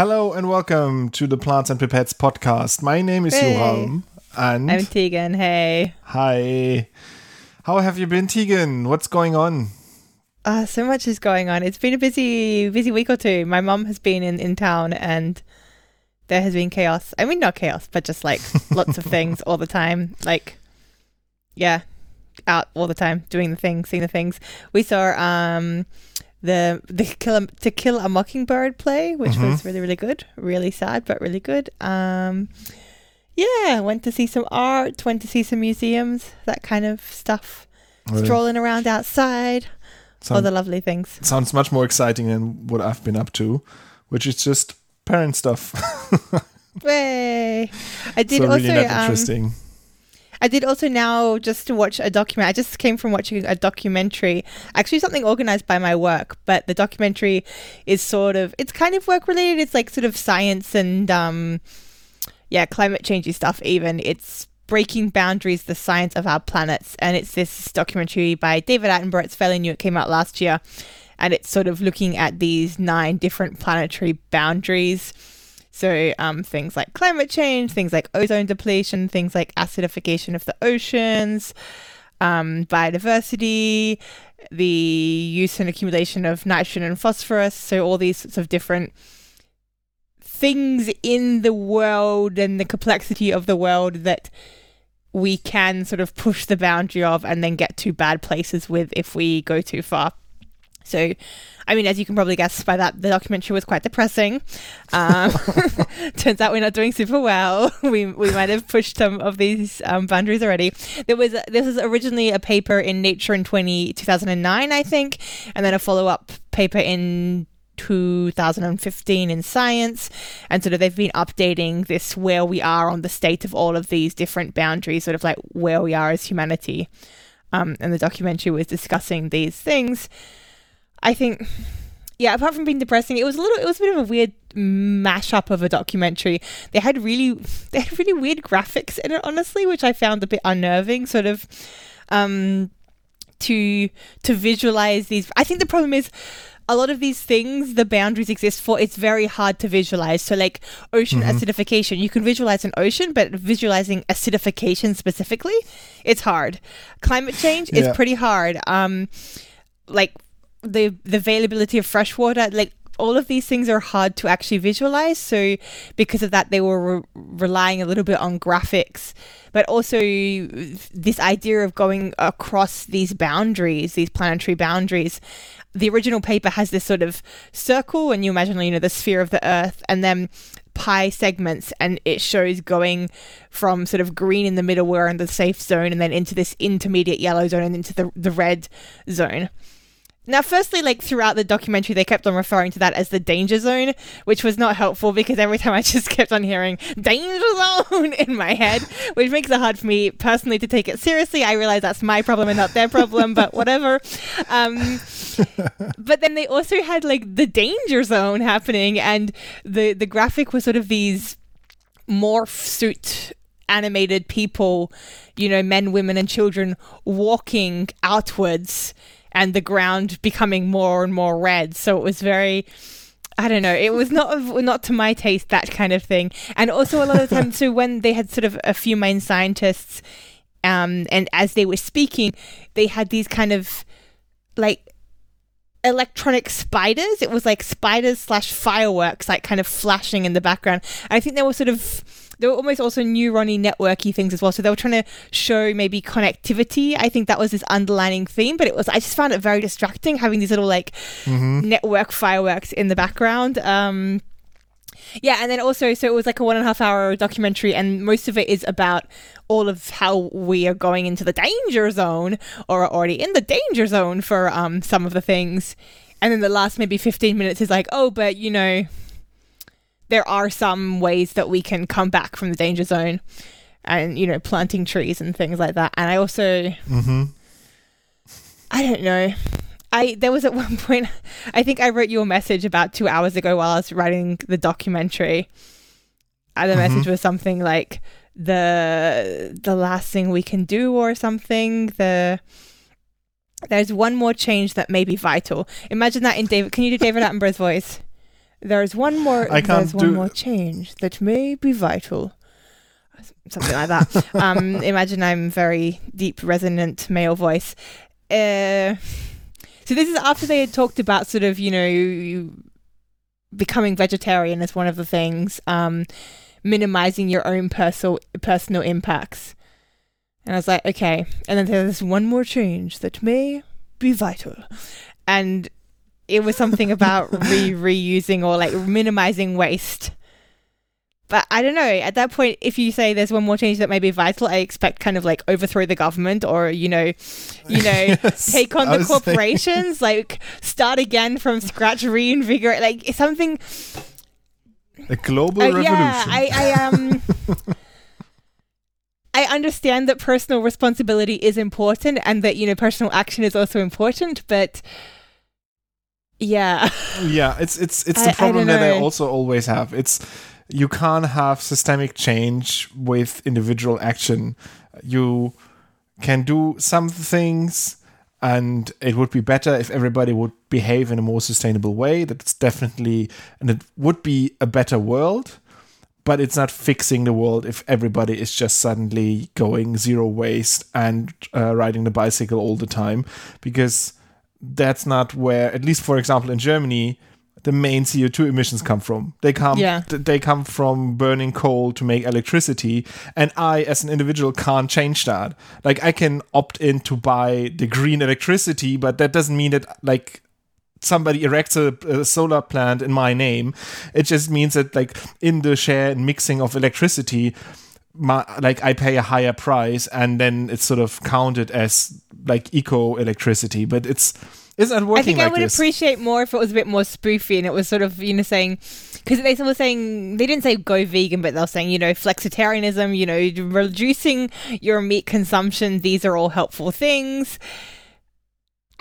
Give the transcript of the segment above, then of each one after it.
Hello and welcome to the Plants and Pipettes podcast. My name is Hey. Joram and I'm Tegan. Hey. hi. How have you been, Tegan? What's going on? Uh, so much is going on. It's been a busy, busy week or two. My mum has been in, in town and there has been chaos. I mean, not chaos, but just like lots of things all the time. Like, yeah, out all the time, doing the things, seeing the things. We saw um the the kill a, to kill a mockingbird play, which was really really good. Really sad, but really good. Um, yeah, went to see some art, went to see some museums, that kind of stuff. Well, Strolling around outside, all the lovely things. sounds much more exciting than what I've been up to, which is just parent stuff. Way. I did so also really not um, interesting. I did also now just to watch a document. I just came from watching a documentary, actually something organized by my work, but the documentary is sort of it's kind of work related. It's like sort of science and um yeah, climate changey stuff even. It's breaking boundaries the science of our planets and it's this documentary by David Attenborough. It's fairly new. It came out last year and it's sort of looking at these nine different planetary boundaries. So um, things like climate change, things like ozone depletion, things like acidification of the oceans, um, biodiversity, the use and accumulation of nitrogen and phosphorus. So all these sorts of different things in the world and the complexity of the world that we can sort of push the boundary of and then get to bad places with if we go too far. So, I mean, as you can probably guess by that, the documentary was quite depressing. Um, turns out we're not doing super well. We we might have pushed some of these um, boundaries already. There was this was originally a paper in Nature in 20, 2009, I think, and then a follow up paper in 2015 in Science, and sort of they've been updating this where we are on the state of all of these different boundaries, sort of like where we are as humanity. Um, and the documentary was discussing these things. I think, yeah, apart from being depressing, it was a little, it was a bit of a weird mashup of a documentary. They had really, they had really weird graphics in it, honestly, which I found a bit unnerving. Sort of, um, to to visualize these. I think the problem is a lot of these things the boundaries exist for it's very hard to visualize so like ocean acidification you can visualize an ocean but visualizing acidification specifically it's hard climate change is pretty hard um like the the availability of fresh water like all of these things are hard to actually visualize. So because of that they were re- relying a little bit on graphics. But also this idea of going across these boundaries these planetary boundaries the original paper has this sort of circle and you imagine you know the sphere of the earth and then pie segments and it shows going from sort of green in the middle where in the safe zone and then into this intermediate yellow zone and into the, the red zone now, firstly, like throughout the documentary, they kept on referring to that as the danger zone, which was not helpful because every time I just kept on hearing danger zone in my head, which makes it hard for me personally to take it seriously. I realize that's my problem and not their problem, but whatever. Um, but then they also had like the danger zone happening, and the the graphic was sort of these morph suit animated people, you know, men, women, and children walking outwards and the ground becoming more and more red. So it was very. I don't know. It was not not to my taste that kind of thing, and also a lot of times, time. So when they had sort of a few main scientists, um, and as they were speaking, they had these kind of like electronic spiders. It was like spiders slash fireworks, like kind of flashing in the background. I think they were sort of they were almost also neurony networky things as well. So they were trying to show maybe connectivity. I think that was this underlining theme, but it was I just found it very distracting having these little like network fireworks in the background. Um yeah, and then also, so it was like a one and a half hour documentary, and most of it is about all of how we are going into the danger zone or are already in the danger zone for um some of the things. And then the last maybe 15 minutes is like, oh, but you know, there are some ways that we can come back from the danger zone and, you know, planting trees and things like that. And I also, hmm I don't know. I there was at one point I think I wrote you a message about two hours ago while I was writing the documentary. And the message was something like the the last thing we can do or something. The there's one more change that may be vital. Imagine that in David. Can you do David Attenborough's voice? There's one more. I can't there's one do- more change that may be vital. Something like that. um, imagine I'm very deep, resonant male voice. Uh, so this is after they had talked about sort of you know becoming vegetarian as one of the things, um, minimizing your own personal personal impacts. And I was like, okay. And then there's one more change that may be vital, and it was something about re reusing or like minimizing waste. But I don't know. At that point, if you say there's one more change that may be vital, I expect kind of like overthrow the government or you know, you know, Yes, take on the corporations, like start again from scratch, reinvigorate, like it's something. A global Uh, revolution. yeah, I, I um. I understand that personal responsibility is important and that you know personal action is also important, but yeah, yeah it's it's it's the I problem don't that i also always have. It's you can't have systemic change with individual action. You can do some things and it would be better if everybody would behave in a more sustainable way that's definitely and it would be a better world but it's not fixing the world if everybody is just suddenly going zero waste and uh, riding the bicycle all the time because that's not where at least for example in germany the main co2 emissions come from. They come Yeah. th- they come from burning coal to make electricity and i as an individual can't change that. Like i can opt in to buy the green electricity but that doesn't mean that like somebody erects a, a solar plant in my name. It just means that like in the share and mixing of electricity my, like I pay a higher price and then it's sort of counted as like eco electricity, but it's it's not working I think like I would this. appreciate more if it was a bit more spoofy and it was sort of you know saying because they were saying they didn't say go vegan, but they're saying you know flexitarianism, you know reducing your meat consumption. These are all helpful things.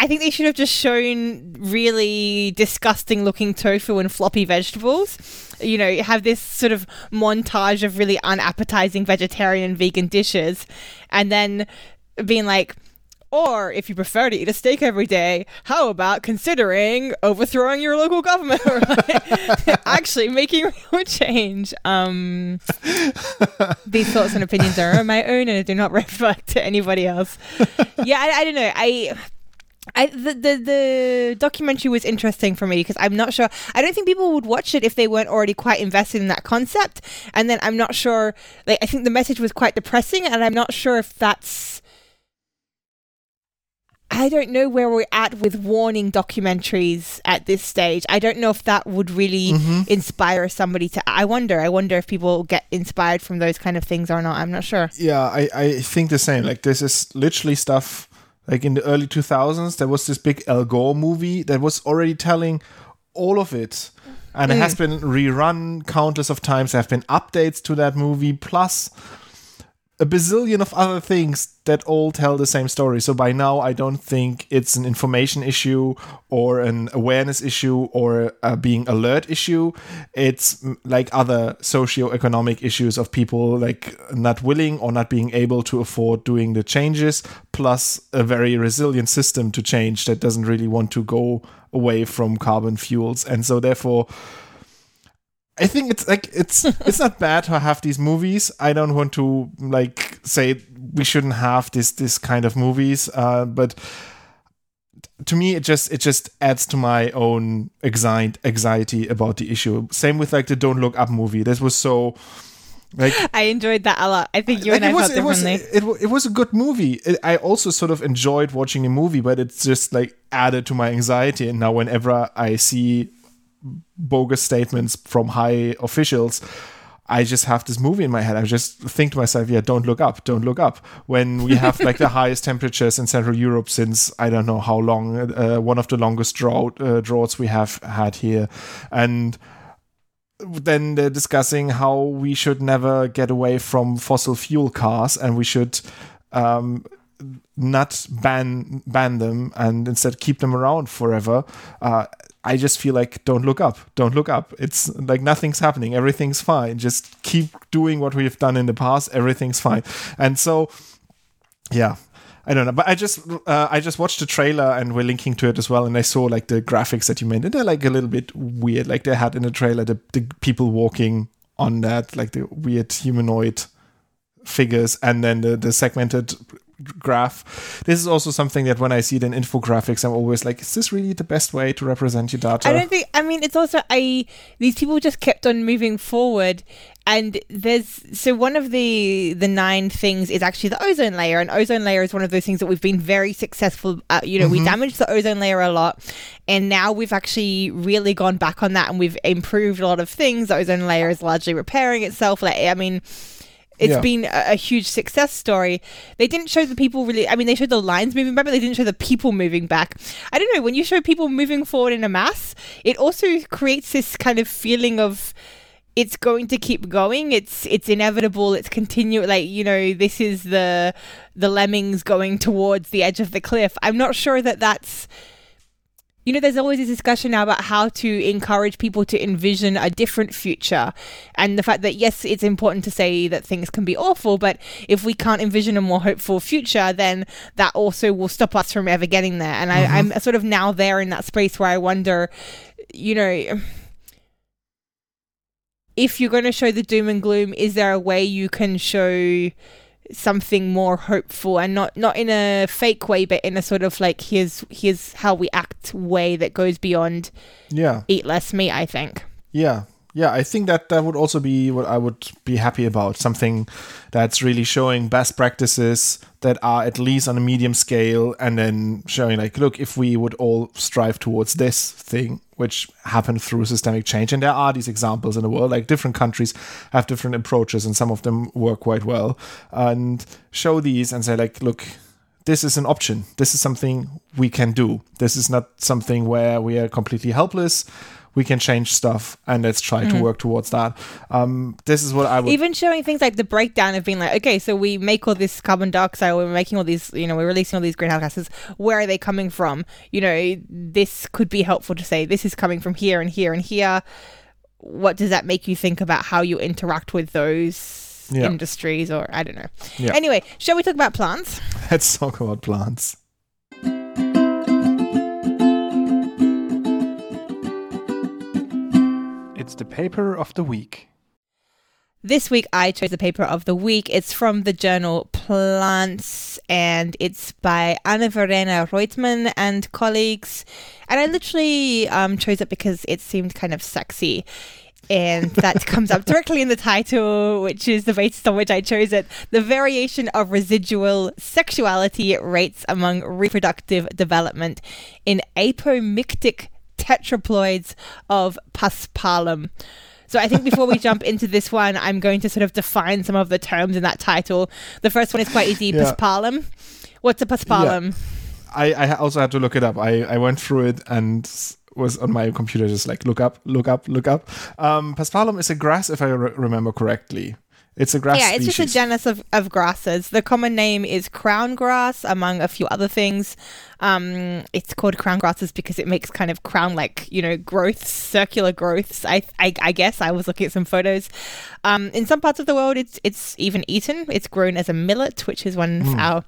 I think they should have just shown really disgusting looking tofu and floppy vegetables. You know, have this sort of montage of really unappetizing vegetarian vegan dishes and then being like, or if you prefer to eat a steak every day, how about considering overthrowing your local government or like, actually making real change? Um, these thoughts and opinions are my own and do not reflect to anybody else. Yeah, I, I don't know. I. I, the, the the documentary was interesting for me because I'm not sure. I don't think people would watch it if they weren't already quite invested in that concept. And then I'm not sure. Like I think the message was quite depressing, and I'm not sure if that's. I don't know where we're at with warning documentaries at this stage. I don't know if that would really Mhm. inspire somebody to. I wonder. I wonder if people get inspired from those kind of things or not. I'm not sure. Yeah, I, I think the same. Like this is literally stuff like in the early 2000s there was this big Al Gore movie that was already telling all of it. And it has been rerun countless of times. There have been updates to that movie plus a bazillion of other things that all tell the same story. So by now, I don't think it's an information issue or an awareness issue or a being alert issue. It's mm, like other socioeconomic issues of people like not willing or not being able to afford doing the changes, plus a very resilient system to change that doesn't really want to go away from carbon fuels. And so therefore, I think it's like it's it's not bad to have these movies. I don't want to like say we shouldn't have this this kind of movies, uh, but to me it just it just adds to my own anxiety anxiety about the issue. Same with like the Don't Look Up movie. This was so like I enjoyed that a lot. I think you like, and I it was, felt it was differently. it, wa- it was a good movie. It, I also sort of enjoyed watching the movie, but it's just like added to my anxiety. And now whenever I see bogus statements from high officials, I just have this movie in my head. I just think to myself, yeah, don't look up, don't look up. When we have like the highest temperatures in Central Europe since I don't know how long, uh, one of the longest drought uh, droughts we have had here, and then they're discussing how we should never get away from fossil fuel cars and we should um, not ban ban them and instead keep them around forever. Uh, I just feel like don't look up, don't look up. It's like nothing's happening, everything's fine. Just keep doing what we've done in the past, everything's fine. And so, yeah, I don't know, but I just uh, I just watched the trailer and we're linking to it as well, and I saw like the graphics that you made, and they're like a little bit weird. Like they had in the trailer the, the people walking on that, like the weird humanoid figures, and then the, the segmented graph. This is also something that when I see it in infographics, I'm always like, is this really the best way to represent your data? I don't think. I mean, it's also I. These people just kept on moving forward, and there's so one of the the nine things is actually the ozone layer, and ozone layer is one of those things that we've been very successful. At. You know, mm-hmm. we damaged the ozone layer a lot, and now we've actually really gone back on that, and we've improved a lot of things. The ozone layer is largely repairing itself. Like, I mean it's yeah. been a, a, huge success story. They didn't show the people really. I mean, they showed the lines moving back, but they didn't show the people moving back. I don't know. When you show people moving forward in a mass, it also creates this kind of feeling of it's going to keep going. It's it's inevitable. It's continue. Like you know, this is the the lemmings going towards the edge of the cliff. I'm not sure that that's you know, there's always this discussion now about how to encourage people to envision a different future. And the fact that, yes, it's important to say that things can be awful, but if we can't envision a more hopeful future, then that also will stop us from ever getting there. And mm-hmm. I, I'm sort of now there in that space where I wonder, you know, if you're going to show the doom and gloom, is there a way you can show something more hopeful and not not in a fake way but in a sort of like here's here's how we act way that goes beyond yeah. eat less meat i think. Yeah. Yeah i think that that would also be what i would be happy about. Something that's really showing best practices that are at least on a medium scale and then showing like look if we would all strive towards this thing which happen through systemic change. And there are these examples in the world, like different countries have different approaches, and some of them work quite well. And show these and say, like, look, this is an option. This is something we can do. This is not something where we are completely helpless we can change stuff and let's try mm-hmm. to work towards that. Um, this is what I would even showing things like the breakdown of being like, okay, so we make all this carbon dioxide, we're making all these, you know, we're releasing all these greenhouse gases. Where are they coming from? You know, this could be helpful to say this is coming from here and here and here. What does that make you think about how you interact with those yeah. industries, or I don't know. Yeah. Anyway, shall we talk about plants? Let's talk about plants. The paper of the week. This week I chose the paper of the week. It's from the journal Plants and it's by Anna Verena Reutemann and colleagues. And I literally um, chose it because it seemed kind of sexy. And that comes up directly in the title, which is the basis on which I chose it. The variation of residual sexuality rates among reproductive development in apomictic tetraploids of paspalum. So I think before we jump into this one, I'm going to sort of define some of the terms in that title. The first one is quite easy. Yeah. Paspalum. What's a paspalum? Yeah. I, I also had to look it up. I, I went through it and was on my computer just like look up, look up, look up. Um, paspalum is a grass, if I re- remember correctly. It's a grass. Yeah, it's species. just a genus of, of grasses. The common name is crown grass, among a few other things. Um, it's called crown grasses because it makes kind of crown like you know growths, circular growths. I, I, I guess I was looking at some photos. Um, in some parts of the world, it's it's even eaten. It's grown as a millet, which is one of mm. our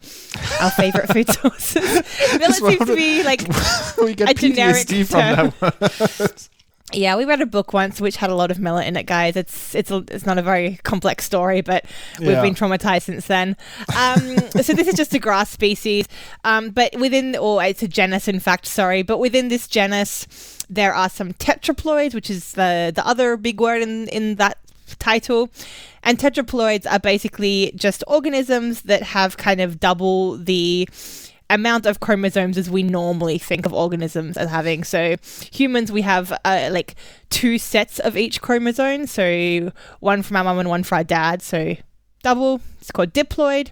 our favorite food sources. millet seems to be like a generic term. Yeah, we read a book once which had a lot of millet in it, guys. It's it's a, it's not a very complex story, but we've yeah. been traumatized since then. Um, so this is just a grass species, um, but within or it's a genus, in fact. Sorry, but within this genus, there are some tetraploids, which is the the other big word in in that title. And tetraploids are basically just organisms that have kind of double the amount of chromosomes as we normally think of organisms as having. So humans, we have uh, like two sets of each chromosome. So one from our mum and one for our dad. So double. It's called diploid.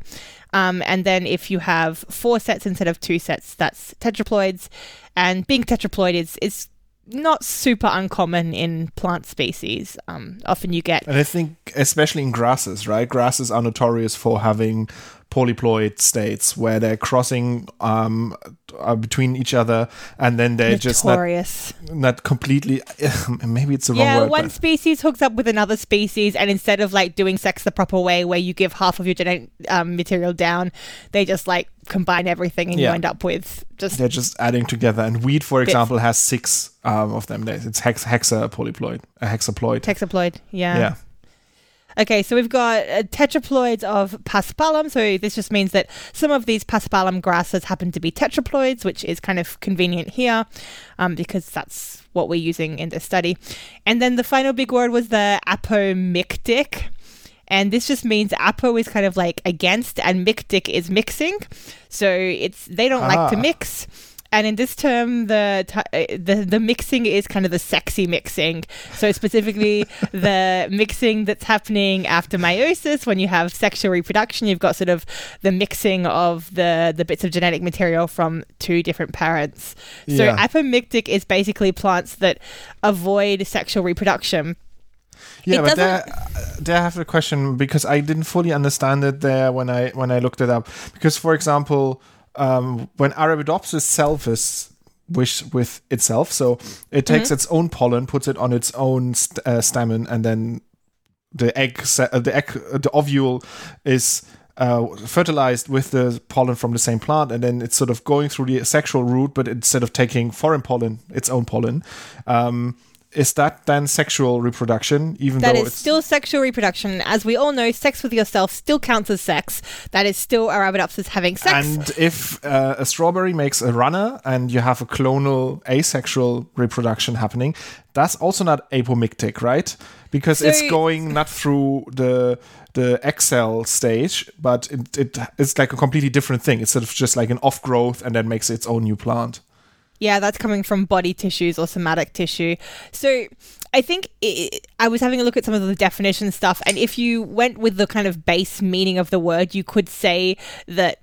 Um, and then if you have four sets instead of two sets, that's tetraploids. And being tetraploid is is not super uncommon in plant species. Um, often you get, and I think especially in grasses, right? Grasses are notorious for having polyploid states where they're crossing um, uh, between each other and then they're Notorious. just not, not completely maybe it's the wrong Yeah, word one species hooks up with another species, and instead of like doing sex the proper way, where you give half of your genetic um, material down, they just like combine everything, and you end up with just they're just adding together and weed for Bits. example has six um, of them it's hex hexa polyploid a hexaploid hexaploid. Yeah. yeah Okay, so we've got uh, tetraploids of paspalum. So this just means that some of these paspalum grasses happen to be tetraploids, which is kind of convenient here um, because that's what we're using in this study. And then the final big word was the apomictic. And this just means apo is kind of like against and mictic is mixing. So it's they don't like to Ah. mix. And in this term, the, uh, the the mixing is kind of the sexy mixing. So specifically, the mixing that's happening after meiosis, when you have sexual reproduction, you've got sort of the mixing of the the bits of genetic material from two different parents. So Yeah. apomictic is basically plants that avoid sexual reproduction. Yeah, It but there, there I have a question because I didn't fully understand it there when I when I looked it up. Because, for example, um, when Arabidopsis selfis wish with itself, so it takes Mm-hmm. its own pollen, puts it on its own st- uh, stamen, and then the egg, uh, the egg, uh, the ovule is. Uh, fertilized with the pollen from the same plant, and then it's sort of going through the sexual route, but instead of taking foreign pollen, its own pollen. Um, is that then sexual reproduction? Even That though is it's still sexual reproduction. As we all know, sex with yourself still counts as sex. That is still Arabidopsis having sex. And if uh, a strawberry makes a runner and you have a clonal asexual reproduction happening, that's also not apomictic, right? Because it's going not through the the egg cell stage, but it, it it's like a completely different thing. It's sort of just like an off growth and then makes its own new plant. Yeah, that's coming from body tissues or somatic tissue. So I think i I was having a look at some of the definition stuff, and if you went with the kind of base meaning of the word, you could say that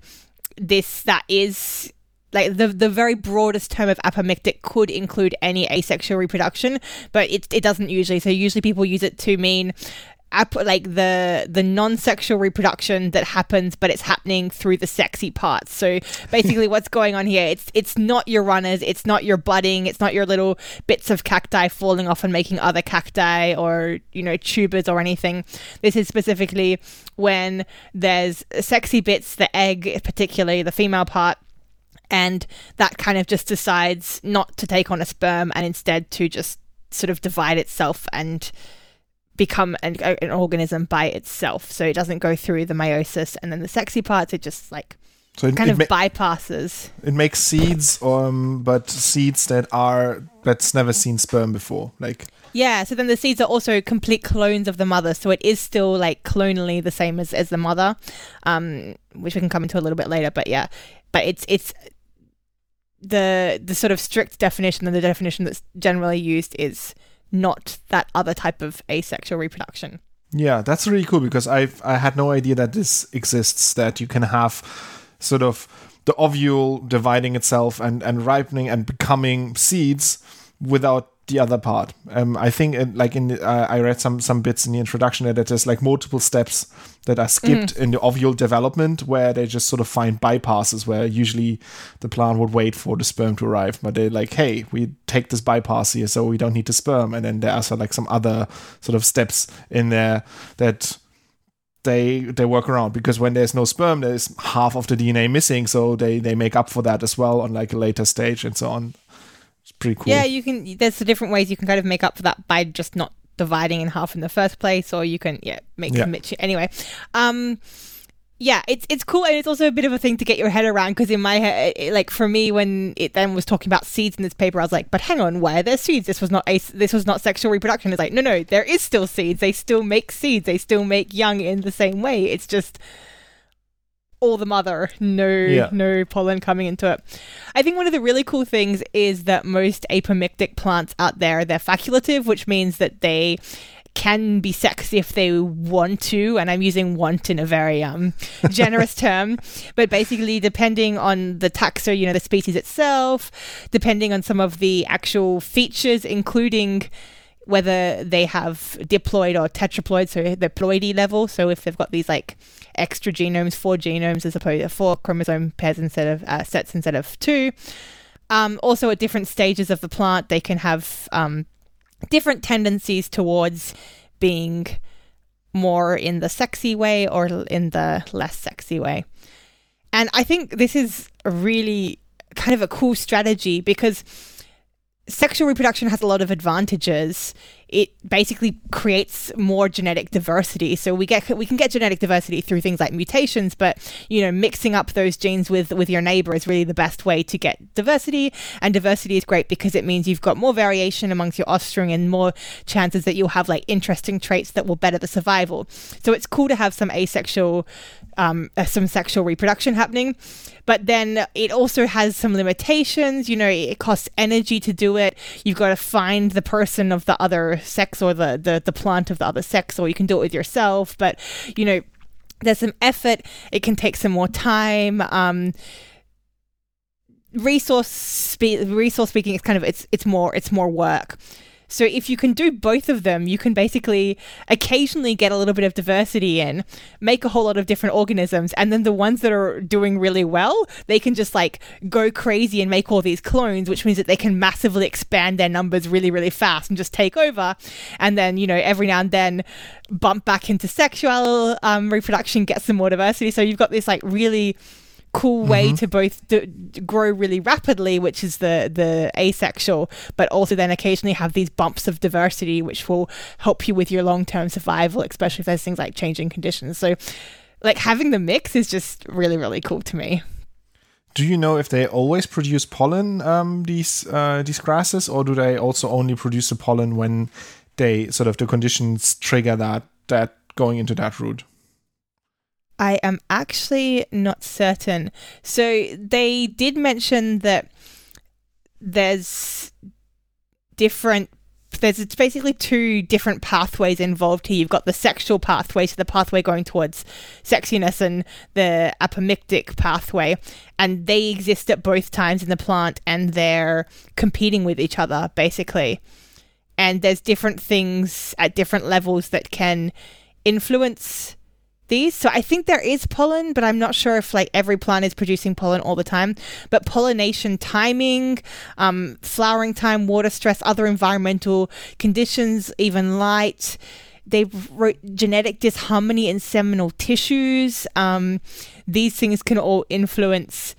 this that is like the the very broadest term of apomictic could include any asexual reproduction, but it it doesn't usually. So usually people use it to mean like the the non-sexual reproduction that happens but it's happening through the sexy parts. So basically what's going on here it's it's not your runners it's not your budding it's not your little bits of cacti falling off and making other cacti or you know tubers or anything. This is specifically when there's sexy bits the egg particularly the female part and that kind of just decides not to take on a sperm and instead to just sort of divide itself and become an, an organism by itself. So it doesn't go through the meiosis and then the sexy parts. It just like So it, kind it, of ma- bypasses. it makes seeds, um, but seeds that are that's never seen sperm before. Like Yeah. So then the seeds are also complete clones of the mother. So it is still like clonally the same as, as the mother, um, which we can come into a little bit later. But yeah, but it's it's the the sort of strict definition and the definition that's generally used is not that other type of asexual reproduction. Yeah, that's really cool because I've I had no idea that this exists. That you can have sort of the ovule dividing itself and and ripening and becoming seeds without the other part. Um, I think uh, like in uh, I read some some bits in the introduction that there's like multiple steps that are skipped in the ovule development where they just sort of find bypasses where usually the plant would wait for the sperm to arrive, but they're like, hey, we take this bypass here, so we don't need the sperm, and then there are sort of like some other sort of steps in there that they they work around because when there's no sperm there's half of the dna missing so they they make up for that as well on like a later stage and so on pretty cool Yeah, you can. There's the different ways you can kind of make up for that by just not dividing in half in the first place, or you can yeah make Yeah. some mitch anyway. Um, yeah, it's it's cool, and it's also a bit of a thing to get your head around because in my head, it, like for me, when it then was talking about seeds in this paper, I was like, but hang on, why are there seeds? This was not a this was not sexual reproduction. It's like no, no, there is still seeds. They still make seeds. They still make young in the same way. It's just all the mother, no Yeah. no pollen coming into it. I think one of the really cool things is that most apomictic plants out there they're facultative, which means that they can be sexy if they want to, and I'm using want in a very um generous term, but basically depending on the taxa, you know, the species itself, depending on some of the actual features, including whether they have diploid or tetraploid, so the ploidy level. So if they've got these like extra genomes, four genomes as opposed to four chromosome pairs instead of uh, sets instead of two. Um, also, at different stages of the plant, they can have um, different tendencies towards being more in the sexy way or in the less sexy way. And I think this is really kind of a cool strategy because sexual reproduction has a lot of advantages. It basically creates more genetic diversity. So we get we can get genetic diversity through things like mutations, but you know, mixing up those genes with with your neighbor is really the best way to get diversity. And diversity is great because it means you've got more variation amongst your offspring and more chances that you'll have like interesting traits that will better the survival. So it's cool to have some asexual um, uh, some sexual reproduction happening. But then it also has some limitations. You know, it costs energy to do it. You've got to find the person of the other sex or the, the, the plant of the other sex, or you can do it with yourself. But, you know, there's some effort. It can take some more time. Um, resource spe- resource speaking it's kind of it's it's more it's more work so if you can do both of them, you can basically occasionally get a little bit of diversity in, make a whole lot of different organisms, and then the ones that are doing really well, they can just like go crazy and make all these clones, which means that they can massively expand their numbers really, really fast and just take over. And then, you know, every now and then bump back into sexual um, reproduction, get some more diversity. So you've got this like really cool way mm-hmm. to both d- grow really rapidly, which is the the asexual, but also then occasionally have these bumps of diversity, which will help you with your long term survival, especially if there's things like changing conditions. So, like having the mix is just really really cool to me. Do you know if they always produce pollen, um, these uh, these grasses, or do they also only produce the pollen when they sort of the conditions trigger that that going into that route? I am actually not certain. So they did mention that there's different there's it's basically two different pathways involved here. You've got the sexual pathway, so the pathway going towards sexiness, and the apomictic pathway, and they exist at both times in the plant, and they're competing with each other basically. And there's different things at different levels that can influence these. So I think there is pollen, but I'm not sure if like every plant is producing pollen all the time. But pollination timing, um, flowering time, water stress, other environmental conditions, even light. They wrote genetic disharmony in seminal tissues. Um, these things can all influence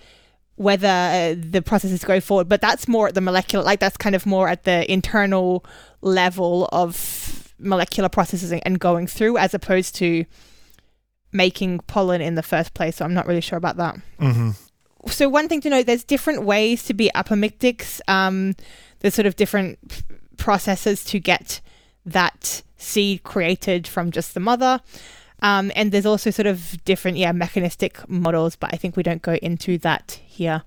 whether uh, the processes go forward. But that's more at the molecular, like that's kind of more at the internal level of molecular processes and going through, as opposed to making pollen in the first place. So I'm not really sure about that. Mm-hmm. So one thing to note: there's different ways to be apomictics. Um, there's sort of different processes to get that seed created from just the mother. Um, and there's also sort of different, yeah, mechanistic models, but I think we don't go into that here.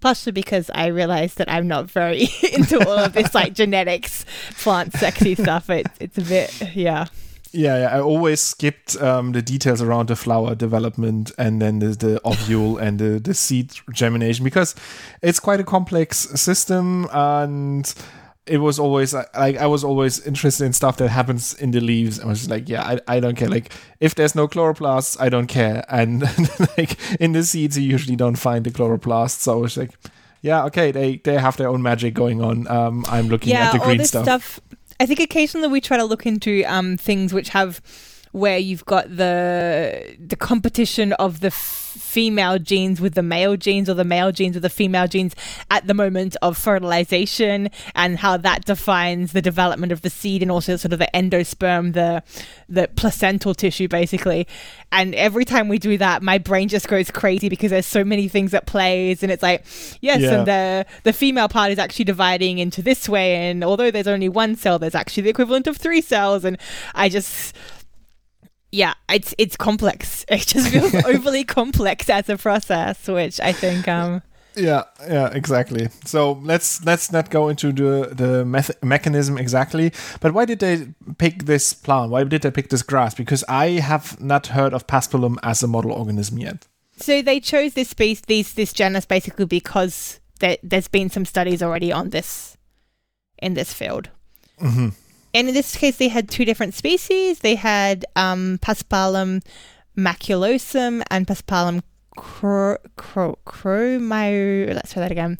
Partially because I realize that I'm not very into all of this like genetics, plant, sexy stuff. It, it's a bit, yeah. Yeah, yeah, I always skipped um, the details around the flower development and then the, the ovule and the, the seed germination because it's quite a complex system and it was always like I was always interested in stuff that happens in the leaves. I was like, yeah, I, I don't care. Like if there's no chloroplasts, I don't care. And like in the seeds, you usually don't find the chloroplasts. So I was like, yeah, okay, they they have their own magic going on. Um, I'm looking yeah, at the green stuff. stuff I think occasionally we try to look into um, things which have where you've got the the competition of the female genes with the male genes or the male genes with the female genes at the moment of fertilization and how that defines the development of the seed and also sort of the endosperm the the placental tissue basically and every time we do that my brain just goes crazy because there's so many things at plays and it's like yes yeah. and the the female part is actually dividing into this way and although there's only one cell there's actually the equivalent of three cells and i just yeah, it's it's complex. It just feels overly complex as a process, which I think um yeah yeah exactly. So let's let's not go into the the meth- mechanism exactly but why did they pick this plant? Why did they pick this grass? Because i have not heard of paspalum as a model organism yet. So they chose this species this this genus basically because there, there's been some studies already on this in this field. Mm-hmm. And in this case, they had two different species. They had um, Paspalum maculosum and Paspalum cro- cro- chromio. Let's try that again.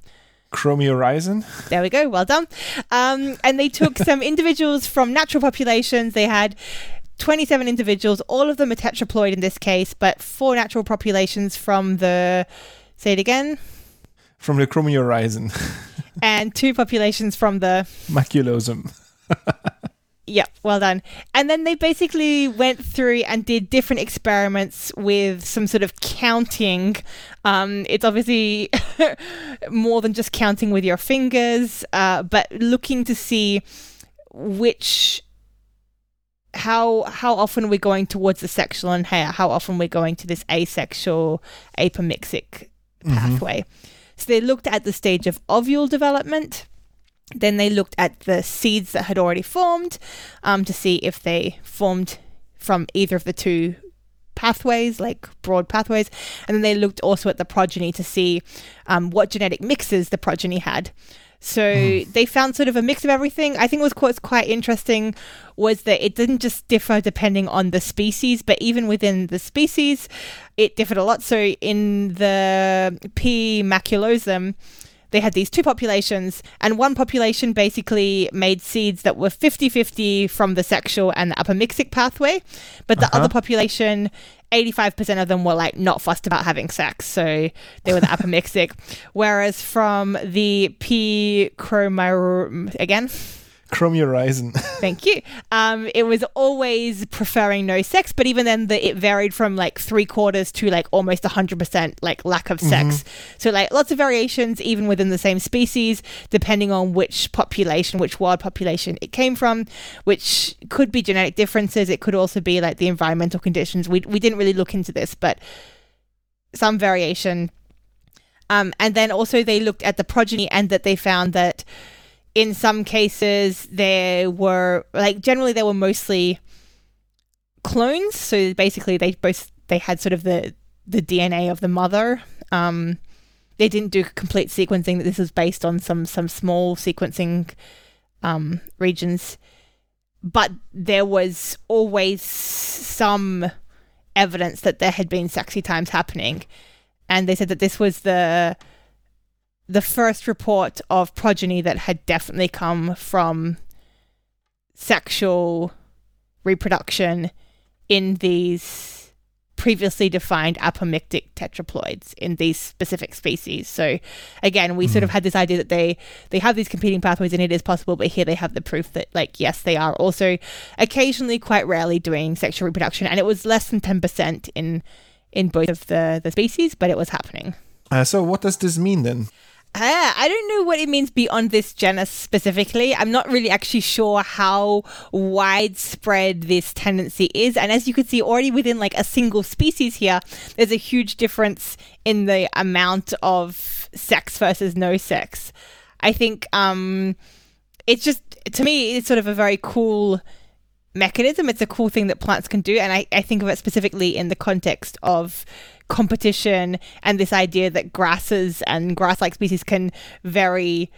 Cromyorrhizon. There we go. Well done. Um, and they took some individuals from natural populations. They had 27 individuals. All of them are tetraploid in this case, but four natural populations from the. Say it again. From the Cromyorrhizon. and two populations from the. Maculosum. Yep, well done. And then they basically went through and did different experiments with some sort of counting. Um, it's obviously more than just counting with your fingers, uh, but looking to see which how how often we're going towards the sexual and how, how often we're going to this asexual apomixtic pathway. So they looked at the stage of ovule development. Then they looked at the seeds that had already formed um, to see if they formed from either of the two pathways, like broad pathways. And then they looked also at the progeny to see um, what genetic mixes the progeny had. So they found sort of a mix of everything. I think what was quite interesting was that it didn't just differ depending on the species, but even within the species, it differed a lot. So in the P. maculosum, they had these two populations, and one population basically made seeds that were 50 50 from the sexual and the apomixtic pathway, but the Uh-huh. other population, 85% of them were like not fussed about having sex, so they were the apomixtic. Whereas from the P. chromio, again, Cromyorrhizon. Thank you. Um, it was always preferring no sex, but even then, the, it varied from like three quarters to like almost hundred percent like lack of sex. So like lots of variations even within the same species, depending on which population, which wild population it came from, which could be genetic differences. It could also be like the environmental conditions. We we didn't really look into this, but some variation. Um, and then also they looked at the progeny and that they found that in some cases there were like generally they were mostly clones. So basically they both they had sort of the the dna of the mother. Um they didn't do complete sequencing that this was based on some some small sequencing um regions. But there was always some evidence that there had been sexy times happening. And they said that this was the the first report of progeny that had definitely come from sexual reproduction in these previously defined apomictic tetraploids in these specific species. So again, we sort of had this idea that they they have these competing pathways and it is possible, but here they have the proof that like yes, they are also occasionally quite rarely doing sexual reproduction and it was less than 10% in in both of the the species, but it was happening. Uh, so what does this mean then? Ah, I don't know what it means beyond this genus specifically. I'm not really actually sure how widespread this tendency is. And as you can see already within like a single species here, there's a huge difference in the amount of sex versus no sex. I think um it's just to me it's sort of a very cool mechanism. It's a cool thing that plants can do. And I, I think of it specifically in the context of competition and this idea that grasses and grass like species can very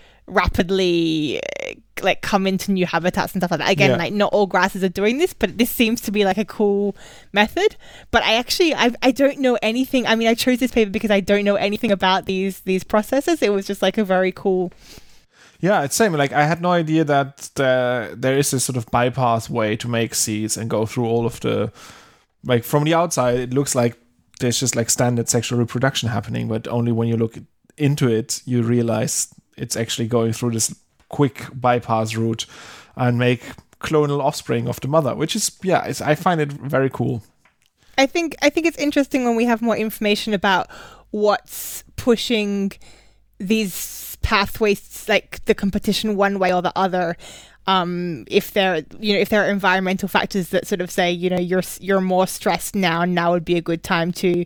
rapidly uh, like come into new habitats and stuff like that again Yeah. like not all grasses are doing this but this seems to be like a cool method but i actually I, I don't know anything i mean i chose this paper because i don't know anything about these these processes it was just like a very cool Yeah, it's same. Like I had no idea that the, there is this sort of bypass way to make seeds and go through all of the like from the outside it looks like there's just like standard sexual reproduction happening, but only when you look into it you realize it's actually going through this quick bypass route and make clonal offspring of the mother, which is yeah, I find it very cool. I think I think it's interesting when we have more information about what's pushing these pathways, like the competition, one way or the other. Um, if there, you know, if there are environmental factors that sort of say, you know, you're you're more stressed now, now would be a good time to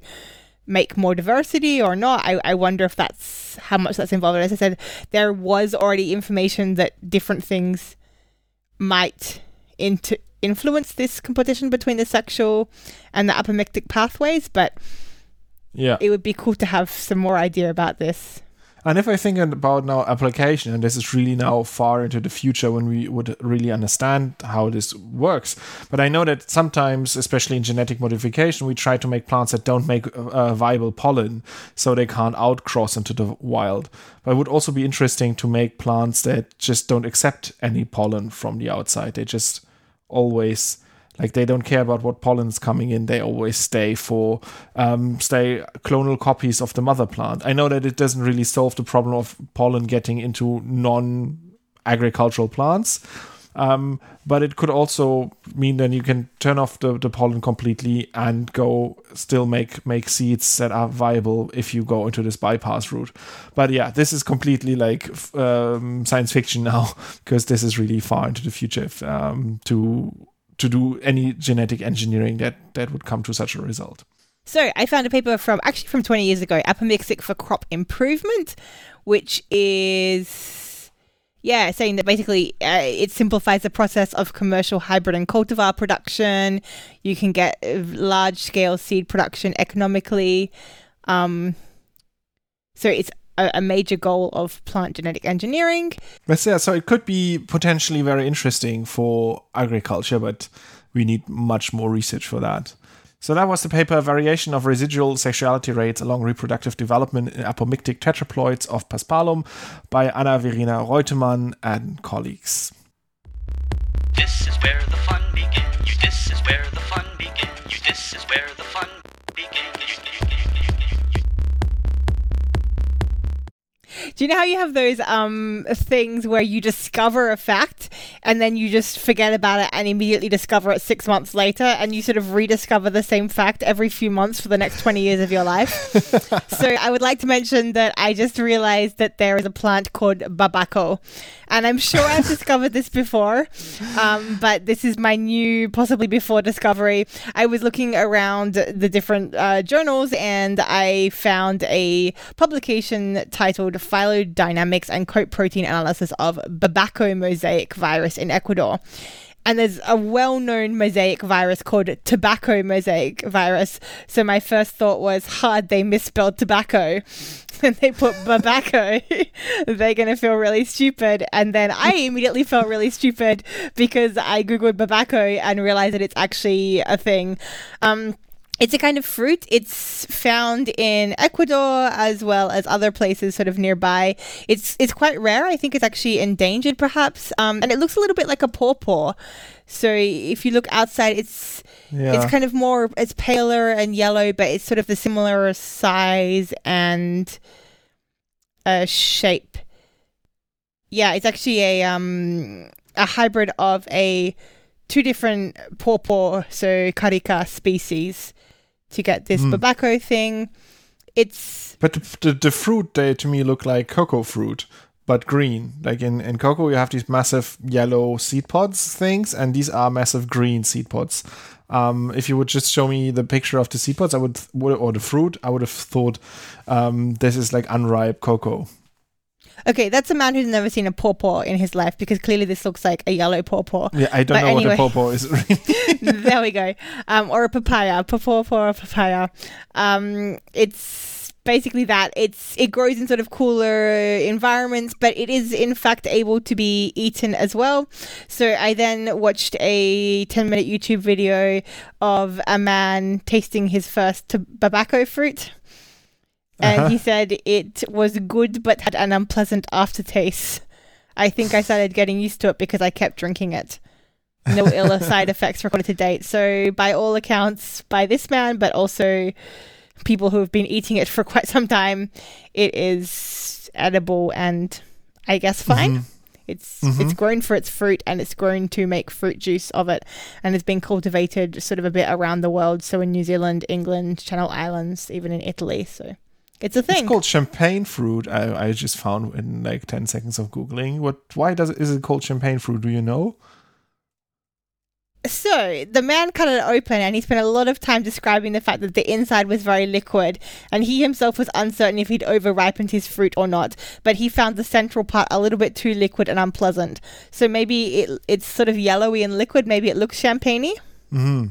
make more diversity or not. I, I wonder if that's how much that's involved. As I said, there was already information that different things might into influence this competition between the sexual and the apomictic pathways, but Yeah. it would be cool to have some more idea about this. And if I think about now application, and this is really now far into the future when we would really understand how this works. But I know that sometimes, especially in genetic modification, we try to make plants that don't make uh, viable pollen, so they can't outcross into the wild. But it would also be interesting to make plants that just don't accept any pollen from the outside. They just always like they don't care about what pollen's coming in. They always stay for um, stay clonal copies of the mother plant. I know that it doesn't really solve the problem of pollen getting into non agricultural plants. Um, but it could also mean that you can turn off the, the pollen completely and go still make make seeds that are viable if you go into this bypass route. But yeah, this is completely like um, science fiction now because this is really far into the future if, um, to to do any genetic engineering that that would come to such a result. So I found a paper from actually from 20 years ago, Apomixtic for crop improvement, which is yeah, saying that basically uh, it simplifies the process of commercial hybrid and cultivar production. You can get large scale seed production economically. Um, so it's a, a major goal of plant genetic engineering. But yeah, so it could be potentially very interesting for agriculture, but we need much more research for that. So that was the paper Variation of Residual Sexuality Rates Along Reproductive Development in Apomictic Tetraploids of Paspalum by Anna Verena Reutemann and colleagues. This is where the fun begins. This is where the Do you know how you have those um things where you discover a fact and then you just forget about it and immediately discover it six months later and you sort of rediscover the same fact every few months for the next 20 years of your life? so I would like to mention that I just realized that there is a plant called babaco. And I'm sure I've discovered this before, um, but this is my new, possibly before discovery. I was looking around the different uh, journals and I found a publication titled Phylogenetics and Coat Protein Analysis of Babaco Mosaic Virus in Ecuador and there's a well-known mosaic virus called tobacco mosaic virus. So my first thought was, hard they misspelled tobacco, and they put babaco. They're gonna feel really stupid. And then I immediately felt really stupid because I googled babaco and realized that it's actually a thing. Um, it's a kind of fruit. It's found in Ecuador as well as other places sort of nearby. It's it's quite rare. I think it's actually endangered perhaps. Um, and it looks a little bit like a pawpaw. So if you look outside, it's yeah. it's kind of more it's paler and yellow, but it's sort of the similar size and uh, shape. Yeah, it's actually a um a hybrid of a two different pawpaw, so carica species to get this mm. thing. It's but the, the, the fruit they to me look like cocoa fruit, but green. Like in in cocoa, you have these massive yellow seed pods things, and these are massive green seed pods. Um, if you would just show me the picture of the seed pods, I would, or the fruit, I would have thought um, this is like unripe cocoa. Okay, that's a man who's never seen a pawpaw in his life because clearly this looks like a yellow pawpaw. Yeah, I don't but know anyway, what a pawpaw is. there we go. Um, or a papaya, pawpaw or a papaya. Um, it's basically that. It's it grows in sort of cooler environments, but it is in fact able to be eaten as well. So I then watched a ten minute YouTube video of a man tasting his first babaco fruit and uh-huh. he said it was good but had an unpleasant aftertaste. I think I started getting used to it because I kept drinking it. No ill side effects recorded to date. So, by all accounts, by this man, but also people who have been eating it for quite some time, it is edible and I guess fine. Mm-hmm. It's mm-hmm. it's grown for its fruit and it's grown to make fruit juice of it and it's been cultivated sort of a bit around the world. So in New Zealand, England, Channel Islands, even in Italy. So it's a thing. It's called champagne fruit. I, I just found in like ten seconds of googling. What? Why does it, is it called champagne fruit? Do you know? So the man cut it open, and he spent a lot of time describing the fact that the inside was very liquid, and he himself was uncertain if he'd over ripened his fruit or not. But he found the central part a little bit too liquid and unpleasant. So maybe it it's sort of yellowy and liquid. Maybe it looks champagney. Hmm.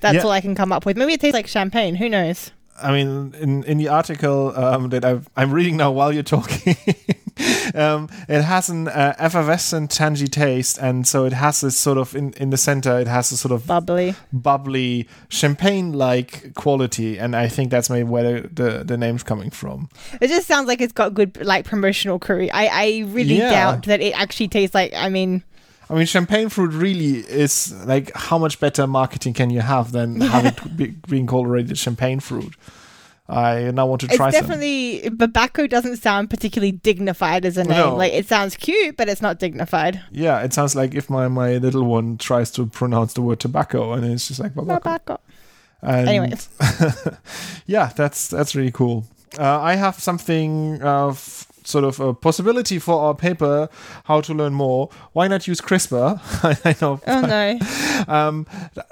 That's yeah. all I can come up with. Maybe it tastes like champagne. Who knows? I mean, in, in the article um, that i am reading now while you're talking, um, it has an uh, effervescent, tangy taste, and so it has this sort of in, in the center. It has a sort of bubbly, bubbly champagne-like quality, and I think that's maybe where the, the, the name's coming from. It just sounds like it's got good like promotional curry. I I really yeah. doubt that it actually tastes like. I mean. I mean, champagne fruit really is like how much better marketing can you have than have it be, being called already champagne fruit? I now want to try. It's definitely some. Doesn't sound particularly dignified as a name. No. Like it sounds cute, but it's not dignified. Yeah, it sounds like if my my little one tries to pronounce the word tobacco, and it's just like babaco. Babaco. And Anyways, yeah, that's that's really cool. Uh, I have something uh, sort of a possibility for our paper, How to Learn More, why not use CRISPR? I know. Oh, no. Um,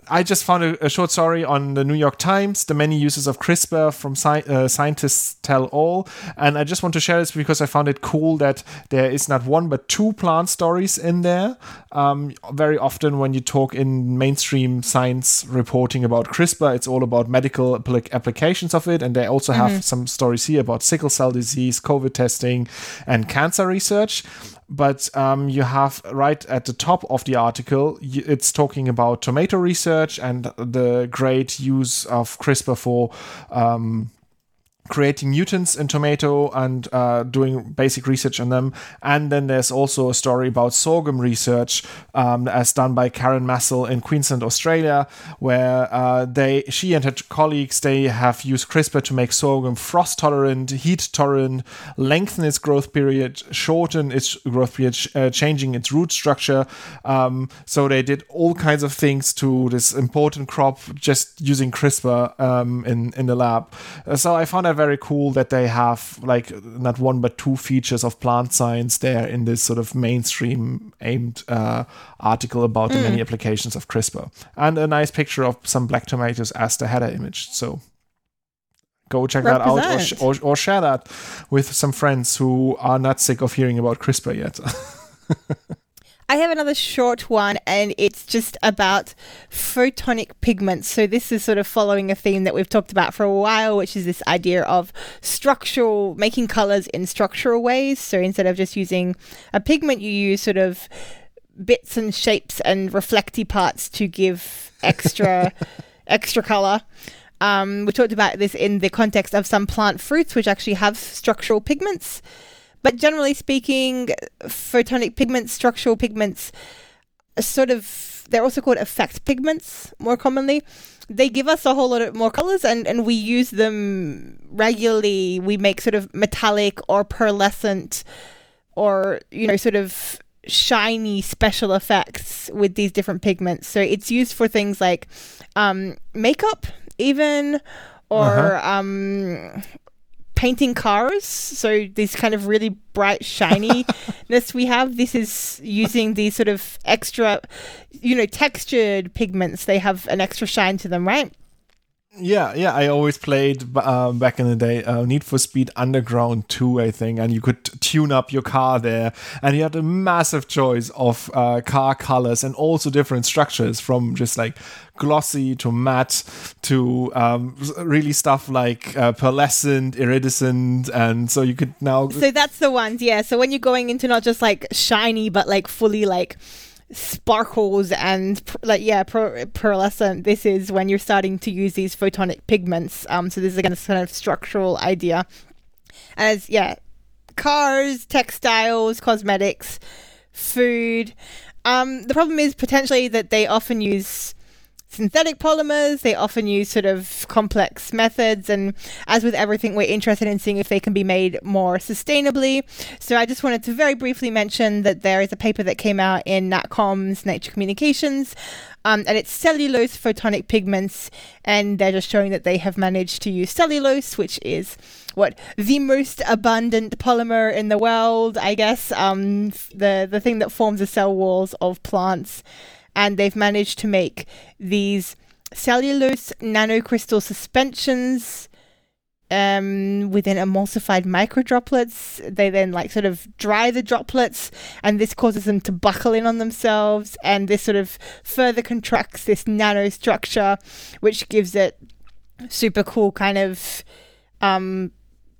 I just found a, a, short story on the New York Times, the many uses of CRISPR from sci- uh, scientists tell all. And I just want to share this because I found it cool that there is not one but two plant stories in there. Um, very often, when you talk in mainstream science reporting about CRISPR, it's all about medical applications of it. And they also have mm-hmm. some stories here about sickle cell disease, COVID testing, and cancer research. But um, you have right at the top of the article, it's talking about tomato research and the great use of CRISPR for um, creating mutants in tomato and uh, doing basic research on them. And then there's also a story about sorghum research um, as done by Karen Massel in Queensland, Australia, where uh, they she and her colleagues they have used CRISPR to make sorghum frost tolerant, heat tolerant, lengthen its growth period, shorten its growth period, uh, changing its root structure. Um, so they did all kinds of things to this important crop just using CRISPR um, in in the lab. Uh, so I found that very cool that they have like not one but two features of plant science there in this sort of mainstream aimed uh, article about mm. the many mm. applications of CRISPR, and a nice picture of some black tomatoes as the header image. So go check Represent. that out or, sh- or, or share that with some friends who are not sick of hearing about CRISPR yet. I have another short one, and it's just about photonic pigments. So, this is sort of following a theme that we've talked about for a while, which is this idea of structural, making colors in structural ways. So, instead of just using a pigment, you use sort of bits and shapes and reflecty parts to give extra extra color. Um, we talked about this in the context of some plant fruits, which actually have structural pigments. But generally speaking, photonic pigments, structural pigments, sort of, they're also called effect pigments more commonly. They give us a whole lot of more colors and, and we use them regularly. We make sort of metallic or pearlescent or, you know, sort of shiny special effects with these different pigments. So it's used for things like um, makeup, even, or uh-huh. um, painting cars. So this kind of really bright shininess we have. This is using these sort of extra, you know, textured pigments. They have an extra shine to them, right? Yeah, yeah. I always played um, back in the day uh, Need for Speed Underground 2, I think, and you could tune up your car there, and you had a massive choice of uh, car colors and also different structures from just like glossy to matte to um, really stuff like uh, pearlescent, iridescent, and so you could now. So that's the ones, yeah. So when you're going into not just like shiny, but like fully like sparkles and like yeah pearlescent. This is when you're starting to use these photonic pigments. Um so this is again a kind of structural idea. As yeah cars textiles cosmetics food. Um the problem is potentially that they often use synthetic polymers. They often use sort of complex methods. And as with everything, we're interested in seeing if they can be made more sustainably. So I just wanted to very briefly mention that there is a paper that came out in NatCom's Nature Communications. Um, and it's cellulose photonic pigments, and they're just showing that they have managed to use cellulose, which is what the most abundant polymer in the world, I guess. Um, the the thing that forms the cell walls of plants and they've managed to make these cellulose nanocrystal suspensions um, within emulsified microdroplets. They then like sort of dry the droplets, and this causes them to buckle in on themselves, and this sort of further contracts this nanostructure, which gives it super cool kind of um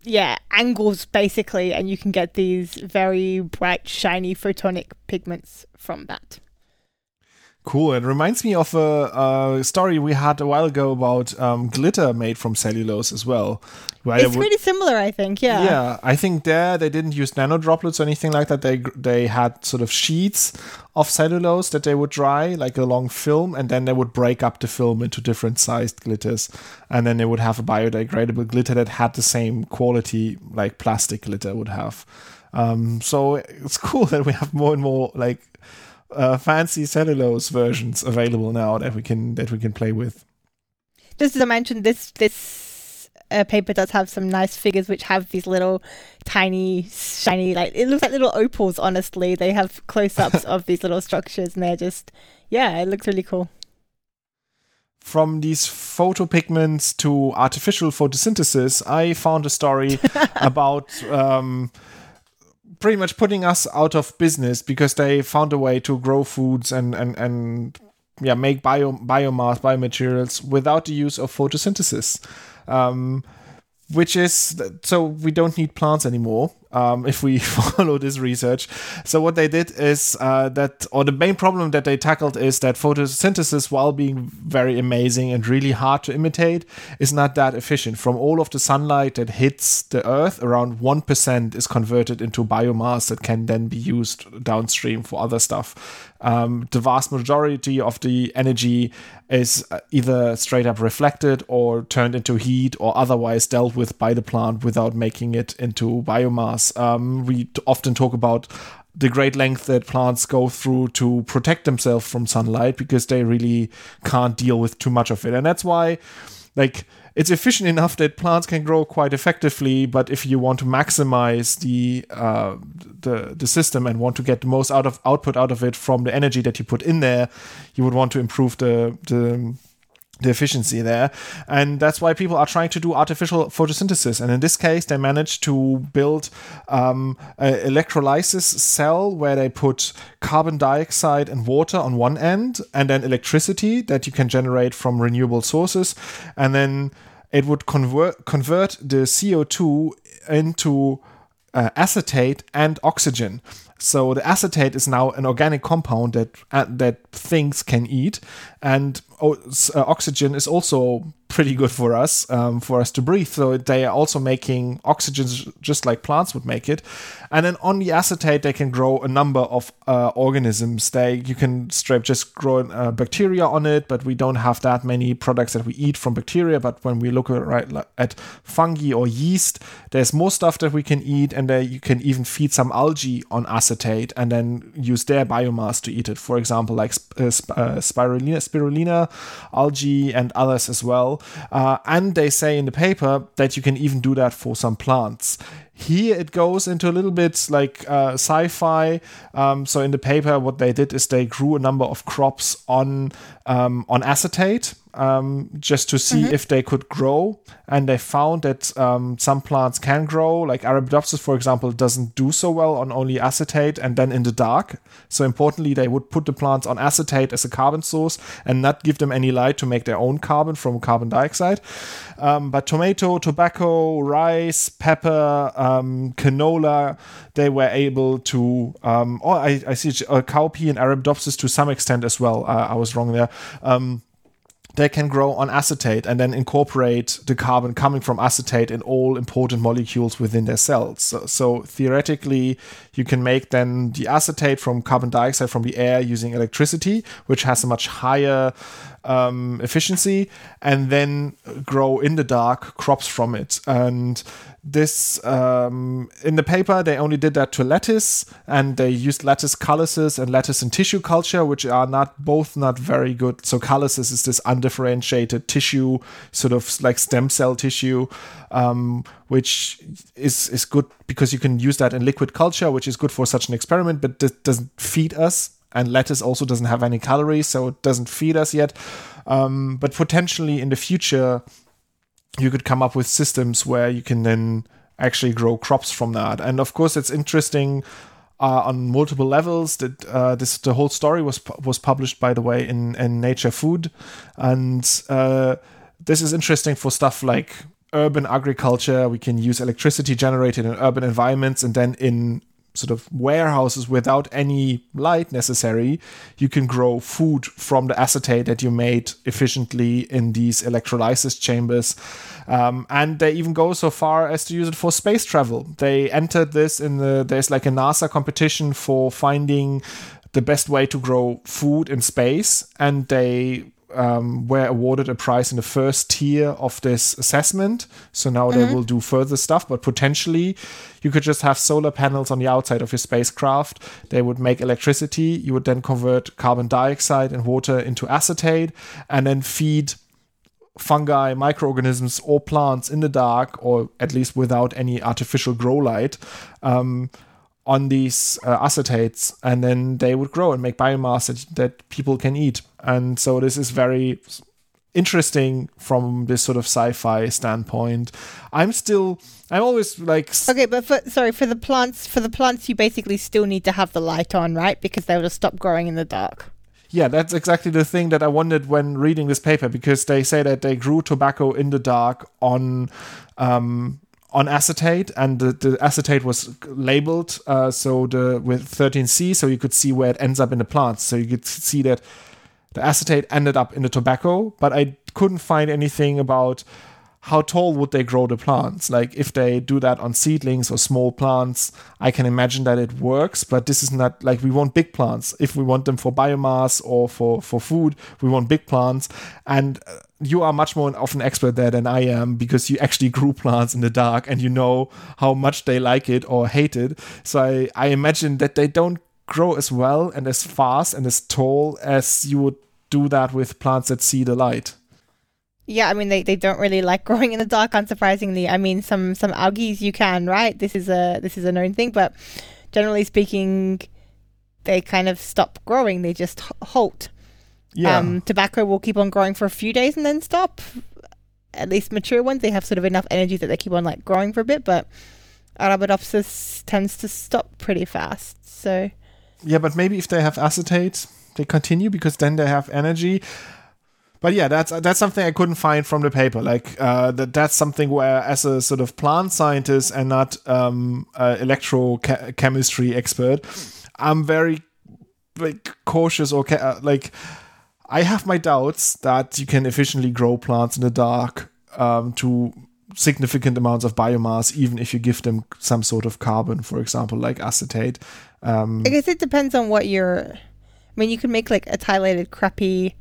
yeah angles basically and you can get these very bright shiny photonic pigments from that Cool. It reminds me of a, a, story we had a while ago about um, glitter made from cellulose as well. It's really similar, I think. Yeah. Yeah, I think there they didn't use nano droplets or anything like that. They they had sort of sheets of cellulose that they would dry like a long film, and then they would break up the film into different sized glitters, and then they would have a biodegradable glitter that had the same quality like plastic glitter would have. Um, so it's cool that we have more and more like uh, fancy cellulose versions available now that we can that we can play with. Just as I mentioned, this this uh, paper does have some nice figures which have these little tiny shiny like it looks like little opals. Honestly, they have close ups of these little structures, and they're just yeah, it looks really cool. From these photopigments to artificial photosynthesis, I found a story about. Um, pretty much putting us out of business because they found a way to grow foods and and and yeah make bio biomass biomaterials without the use of photosynthesis. Um, which is so we don't need plants anymore um, if we follow this research. So what they did is uh, that, or the main problem that they tackled is that photosynthesis, while being very amazing and really hard to imitate, is not that efficient. From all of the sunlight that hits the earth, around one percent is converted into biomass that can then be used downstream for other stuff. Um, the vast majority of the energy is uh, either straight up reflected or turned into heat or otherwise dealt with by the plant without making it into biomass um, we often talk about the great length that plants go through to protect themselves from sunlight because they really can't deal with too much of it. And that's why, like, it's efficient enough that plants can grow quite effectively. But if you want to maximize the uh, the the system and want to get the most out of output out of it from the energy that you put in there, you would want to improve the the the efficiency there. And that's why people are trying to do artificial photosynthesis. And in this case, they managed to build um, an electrolysis cell where they put carbon dioxide and water on one end, and then electricity that you can generate from renewable sources. And then it would convert, convert the CO2 into uh, acetate and oxygen. So the acetate is now an organic compound that uh, that things can eat, and uh, oxygen is also pretty good for us um, for us to breathe. So they are also making oxygen just like plants would make it, and then on the acetate they can grow a number of uh, organisms. They you can straight just grow uh, bacteria on it, but we don't have that many products that we eat from bacteria. But when we look at, right, at fungi or yeast, there's more stuff that we can eat, and there you can even feed some algae on acetate and then use their biomass to eat it. For example, like uh, uh, spirulina, spirulina, algae, and others as well. Uh, and they say in the paper that you can even do that for some plants. Here it goes into a little bit like uh, sci-fi. Um, so in the paper, what they did is they grew a number of crops on um, on acetate um, just to see mm-hmm. if they could grow. And they found that um, some plants can grow, like Arabidopsis, for example, doesn't do so well on only acetate and then in the dark. So, importantly, they would put the plants on acetate as a carbon source and not give them any light to make their own carbon from carbon dioxide. Um, but tomato, tobacco, rice, pepper, um, canola, they were able to. Um, oh, I, I see uh, cowpea and Arabidopsis to some extent as well. Uh, I was wrong there. Um, they can grow on acetate and then incorporate the carbon coming from acetate in all important molecules within their cells. So, so, theoretically, you can make then the acetate from carbon dioxide from the air using electricity, which has a much higher um, efficiency, and then grow in the dark crops from it. And this um, in the paper they only did that to lettuce and they used lettuce calluses and lettuce in tissue culture which are not both not very good so calluses is this undifferentiated tissue sort of like stem cell tissue um, which is is good because you can use that in liquid culture which is good for such an experiment but this doesn't feed us and lettuce also doesn't have any calories so it doesn't feed us yet um, but potentially in the future you could come up with systems where you can then actually grow crops from that. And of course, it's interesting uh, on multiple levels. That uh, this the whole story was was published, by the way, in in Nature Food, and uh, this is interesting for stuff like urban agriculture. We can use electricity generated in urban environments and then in sort of warehouses without any light necessary, you can grow food from the acetate that you made efficiently in these electrolysis chambers. Um, and they even go so far as to use it for space travel. They entered this in the there's like a NASA competition for finding the best way to grow food in space, and they um, were awarded a prize in the first tier of this assessment. So now mm-hmm. they will do further stuff, but potentially you could just have solar panels on the outside of your spacecraft. They would make electricity. You would then convert carbon dioxide and water into acetate and then feed fungi, microorganisms, or plants in the dark, or at least without any artificial grow light. Um, on these uh, acetates and then they would grow and make biomass that, that people can eat. And so this is very interesting from this sort of sci-fi standpoint. I'm still i'm always like okay but for sorry for the plants for the plants you basically still need to have the light on right? Because they would will stop growing in the dark. Yeah that's exactly the thing that i wondered when reading this paper because they say that they grew tobacco in the dark on um, on acetate, and the, the acetate was labeled uh, so the with 13C, so you could see where it ends up in the plants. So you could see that the acetate ended up in the tobacco, but I couldn't find anything about how tall would they grow the plants? Like if they do that on seedlings or small plants, I can imagine that it works, but this is not like we want big plants. If we want them for biomass or for, for food, we want big plants. And uh, you are much more of an expert there than I am because you actually grew plants in the dark and you know how much they like it or hate it. So I, I imagine that they don't grow as well and as fast and as tall as you would do that with plants that see the light. Yeah, I mean they, they don't really like growing in the dark. Unsurprisingly, I mean some some algae you can right. This is a this is a known thing, but generally speaking, they kind of stop growing. They just halt. Yeah. Um, tobacco will keep on growing for a few days and then stop. At least mature ones, they have sort of enough energy that they keep on like growing for a bit. But Arabidopsis tends to stop pretty fast. So. Yeah, but maybe if they have acetate, they continue because then they have energy but yeah, that's that's something I couldn't find from the paper. Like uh, that that's something where, as a sort of plant scientist and not um, uh, electrochemistry expert, I'm very like cautious or ca- uh, like I have my doubts that you can efficiently grow plants in the dark um, to significant amounts of biomass, even if you give them some sort of carbon, for example, like acetate. Um, I guess it depends on what you're. I mean, you can make like etiolated crappy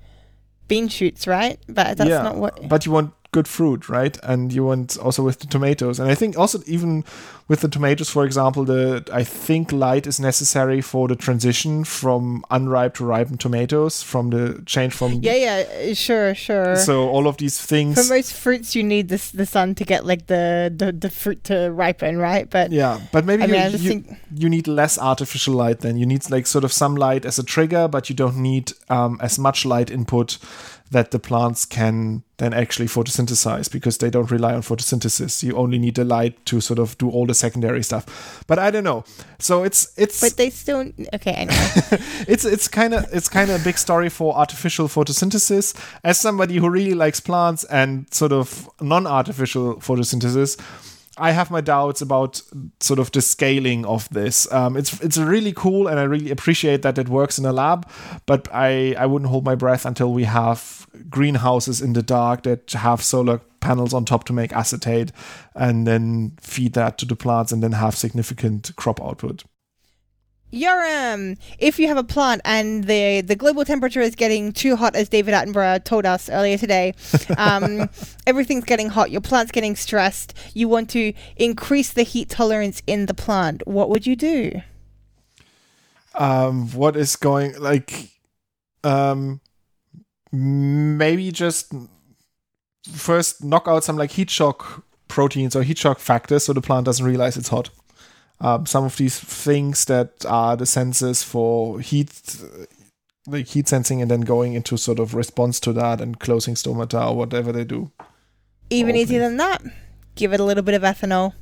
bean shoots, right? But that's yeah, not what. But you want good fruit, right? And you want also with the tomatoes. And I think also even with the tomatoes, for example, the I think light is necessary for the transition from unripe to ripened tomatoes, from the change from Yeah, yeah, sure, sure. So all of these things For most fruits you need this the sun to get like the the, the fruit to ripen, right? But Yeah. But maybe I you, mean, you, think... you need less artificial light then. You need like sort of some light as a trigger, but you don't need um, as much light input that the plants can then actually photosynthesize because they don't rely on photosynthesis. You only need the light to sort of do all the secondary stuff. But I don't know. So it's it's But they still okay, anyway. it's it's kind of it's kind of a big story for artificial photosynthesis. As somebody who really likes plants and sort of non-artificial photosynthesis, I have my doubts about sort of the scaling of this. Um, it's it's really cool, and I really appreciate that it works in a lab. But I I wouldn't hold my breath until we have greenhouses in the dark that have solar panels on top to make acetate, and then feed that to the plants, and then have significant crop output. Yoram, if you have a plant and the the global temperature is getting too hot, as David Attenborough told us earlier today, um, everything's getting hot. Your plant's getting stressed. You want to increase the heat tolerance in the plant. What would you do? Um, what is going like? Um, maybe just first knock out some like heat shock proteins or heat shock factors so the plant doesn't realize it's hot um, some of these things that are the sensors for heat like heat sensing and then going into sort of response to that and closing stomata or whatever they do even easier than that give it a little bit of ethanol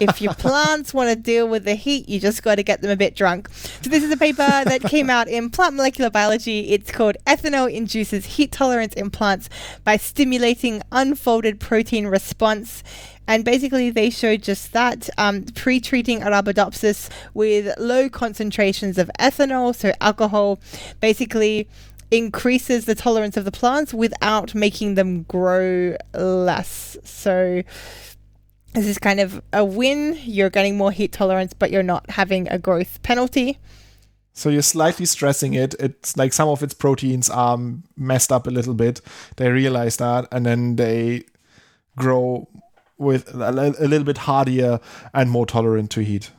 if your plants want to deal with the heat, you just got to get them a bit drunk. So this is a paper that came out in Plant Molecular Biology. It's called Ethanol Induces Heat Tolerance in Plants by Stimulating Unfolded Protein Response. And basically, they showed just that um, pre treating Arabidopsis with low concentrations of ethanol, so alcohol, basically increases the tolerance of the plants without making them grow less. So, this is kind of a win. You're getting more heat tolerance, but you're not having a growth penalty. So you're slightly stressing it. It's like some of its proteins are messed up a little bit. They realize that, and then they grow with a, a little bit hardier and more tolerant to heat.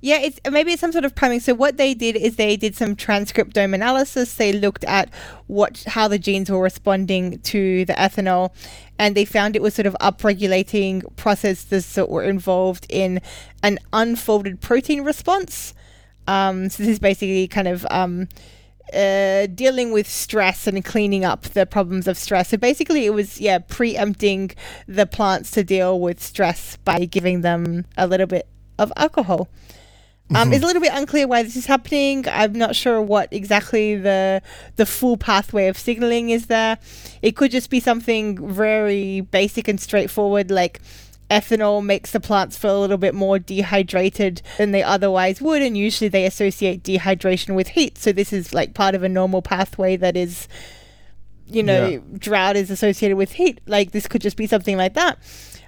Yeah, it's maybe it's some sort of priming. So what they did is they did some transcriptome analysis. They looked at what how the genes were responding to the ethanol, and they found it was sort of upregulating processes that were involved in an unfolded protein response. Um, so this is basically kind of um, uh, dealing with stress and cleaning up the problems of stress. So basically, it was yeah preempting the plants to deal with stress by giving them a little bit of alcohol. Um, mm-hmm. It's a little bit unclear why this is happening. I'm not sure what exactly the the full pathway of signaling is there. It could just be something very basic and straightforward, like ethanol makes the plants feel a little bit more dehydrated than they otherwise would, and usually they associate dehydration with heat. So this is like part of a normal pathway that is, you know, yeah. drought is associated with heat. Like this could just be something like that.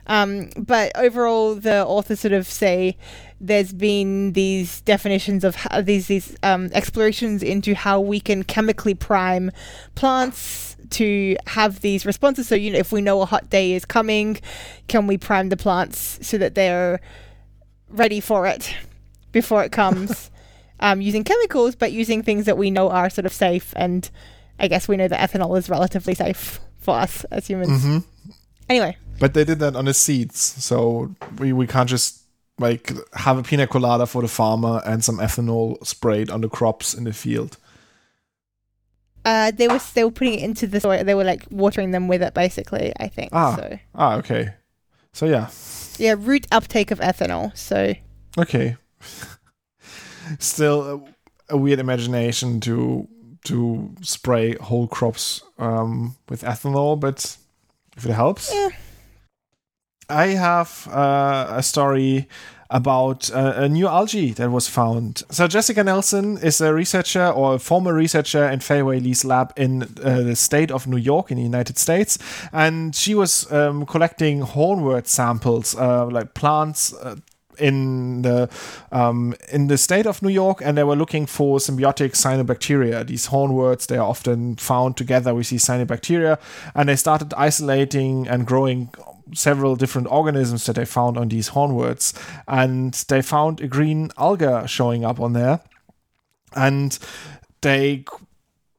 Um, but overall, the authors sort of say there's been these definitions of how, these these um, explorations into how we can chemically prime plants to have these responses. So, you know, if we know a hot day is coming, can we prime the plants so that they're ready for it before it comes? um, using chemicals, but using things that we know are sort of safe. And I guess we know that ethanol is relatively safe for us as humans. Mm-hmm. Anyway. But they did that on the seeds. So we, we can't just like have a pina colada for the farmer and some ethanol sprayed on the crops in the field. Uh, they were still putting it into the soil. They were like watering them with it, basically. I think. Ah. So. Ah. Okay. So yeah. Yeah, root uptake of ethanol. So. Okay. Still a, a, weird imagination to to spray whole crops um, with ethanol, but if it helps. Yeah. I have uh, a story about uh, a new algae that was found. So Jessica Nelson is a researcher or a former researcher in Fay-Wei Li's lab in uh, the state of New York in the United States, and she was um, collecting hornwort samples, uh, like plants uh, in the um, in the state of New York, and they were looking for symbiotic cyanobacteria. These hornworts they are often found together with these cyanobacteria, and they started isolating and growing several different organisms that they found on these hornworts, and they found a green alga showing up on there, and they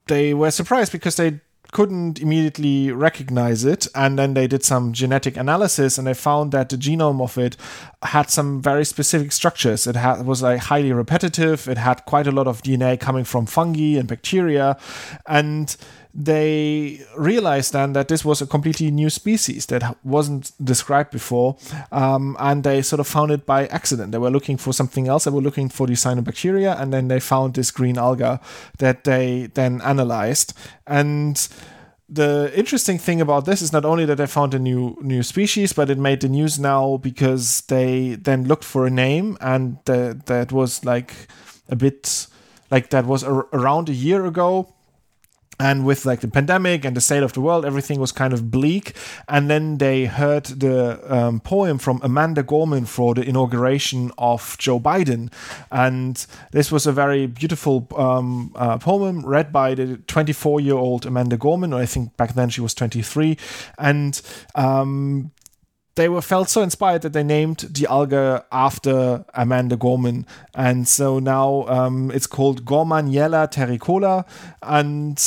they were surprised because they couldn't immediately recognize it and then they did some genetic analysis and they found that the genome of it had some very specific structures. It had, was like highly repetitive. It had quite a lot of dna coming from fungi and bacteria and they realized then that this was a completely new species that wasn't described before, um, and they sort of found it by accident. They were looking for something else. They were looking for the cyanobacteria, and then they found this green alga that they then analyzed. And the interesting thing about this is not only that they found a new new species, but it made the news now because they then looked for a name, and the, that was like a bit like that was a, around a year ago and with like the pandemic and the state of the world everything was kind of bleak. And then they heard the um, poem from amanda gorman for the inauguration of joe biden. And this was a very beautiful um, uh, poem read by the 24 year old amanda gorman. I think back then she was 23 and um, they were felt so inspired that they named the alga after Amanda Gorman, and so now um, it's called Gormaniella terricola, and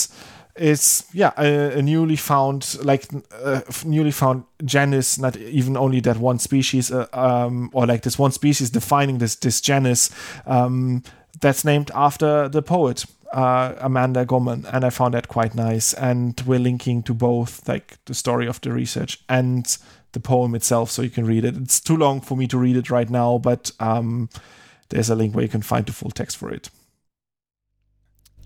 it's yeah a, a newly found like a newly found genus, not even only that one species, uh, um, or like this one species defining this this genus. Um, that's named after the poet uh, Amanda Gorman, and I found that quite nice. And we're linking to both like the story of the research and the poem itself so you can read it. It's too long for me to read it right now, but um, there's a link where you can find the full text for it.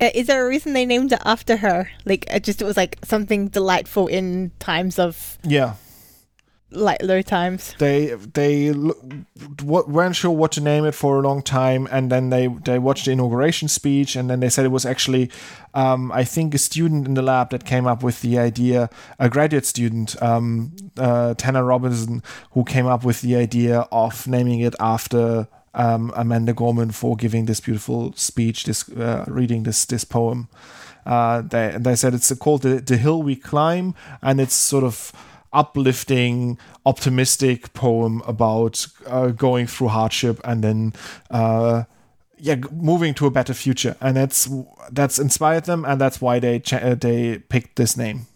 Uh, is there a reason they named it after her? Like, it just it was like something delightful in times of Yeah, like low times. they they l- w- weren't sure what to name it for a long time, and then they they watched the inauguration speech, and then they said it was actually, um, I think, a student in the lab that came up with the idea, a graduate student, um, uh, Tanner Robinson, who came up with the idea of naming it after. Um, Amanda Gorman for giving this beautiful speech, this uh, reading this this poem. Uh, they they said it's called the, the hill we climb, and it's sort of uplifting, optimistic poem about uh, going through hardship and then uh, yeah, moving to a better future. And that's that's inspired them, and that's why they cha- uh, they picked this name.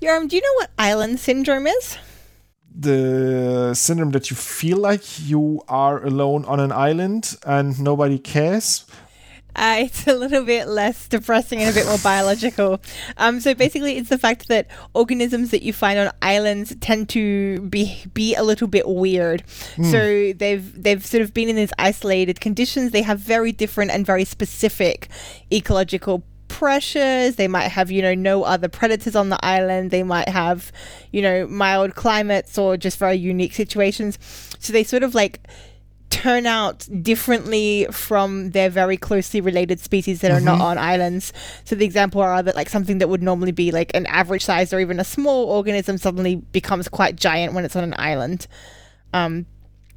Yoram, do you know what island syndrome is? The syndrome that you feel like you are alone on an island and nobody cares. Uh, it's a little bit less depressing and a bit more biological. Um, so basically, it's the fact that organisms that you find on islands tend to be be a little bit weird. So they've they've sort of been in these isolated conditions. They have very different and very specific ecological pressures. They might have, you know, no other predators on the island. They might have, you know, mild climates or just very unique situations. So they sort of like turn out differently from their very closely related species that are not on islands. So the example are that like something that would normally be like an average size or even a small organism suddenly becomes quite giant when it's on an island. Um,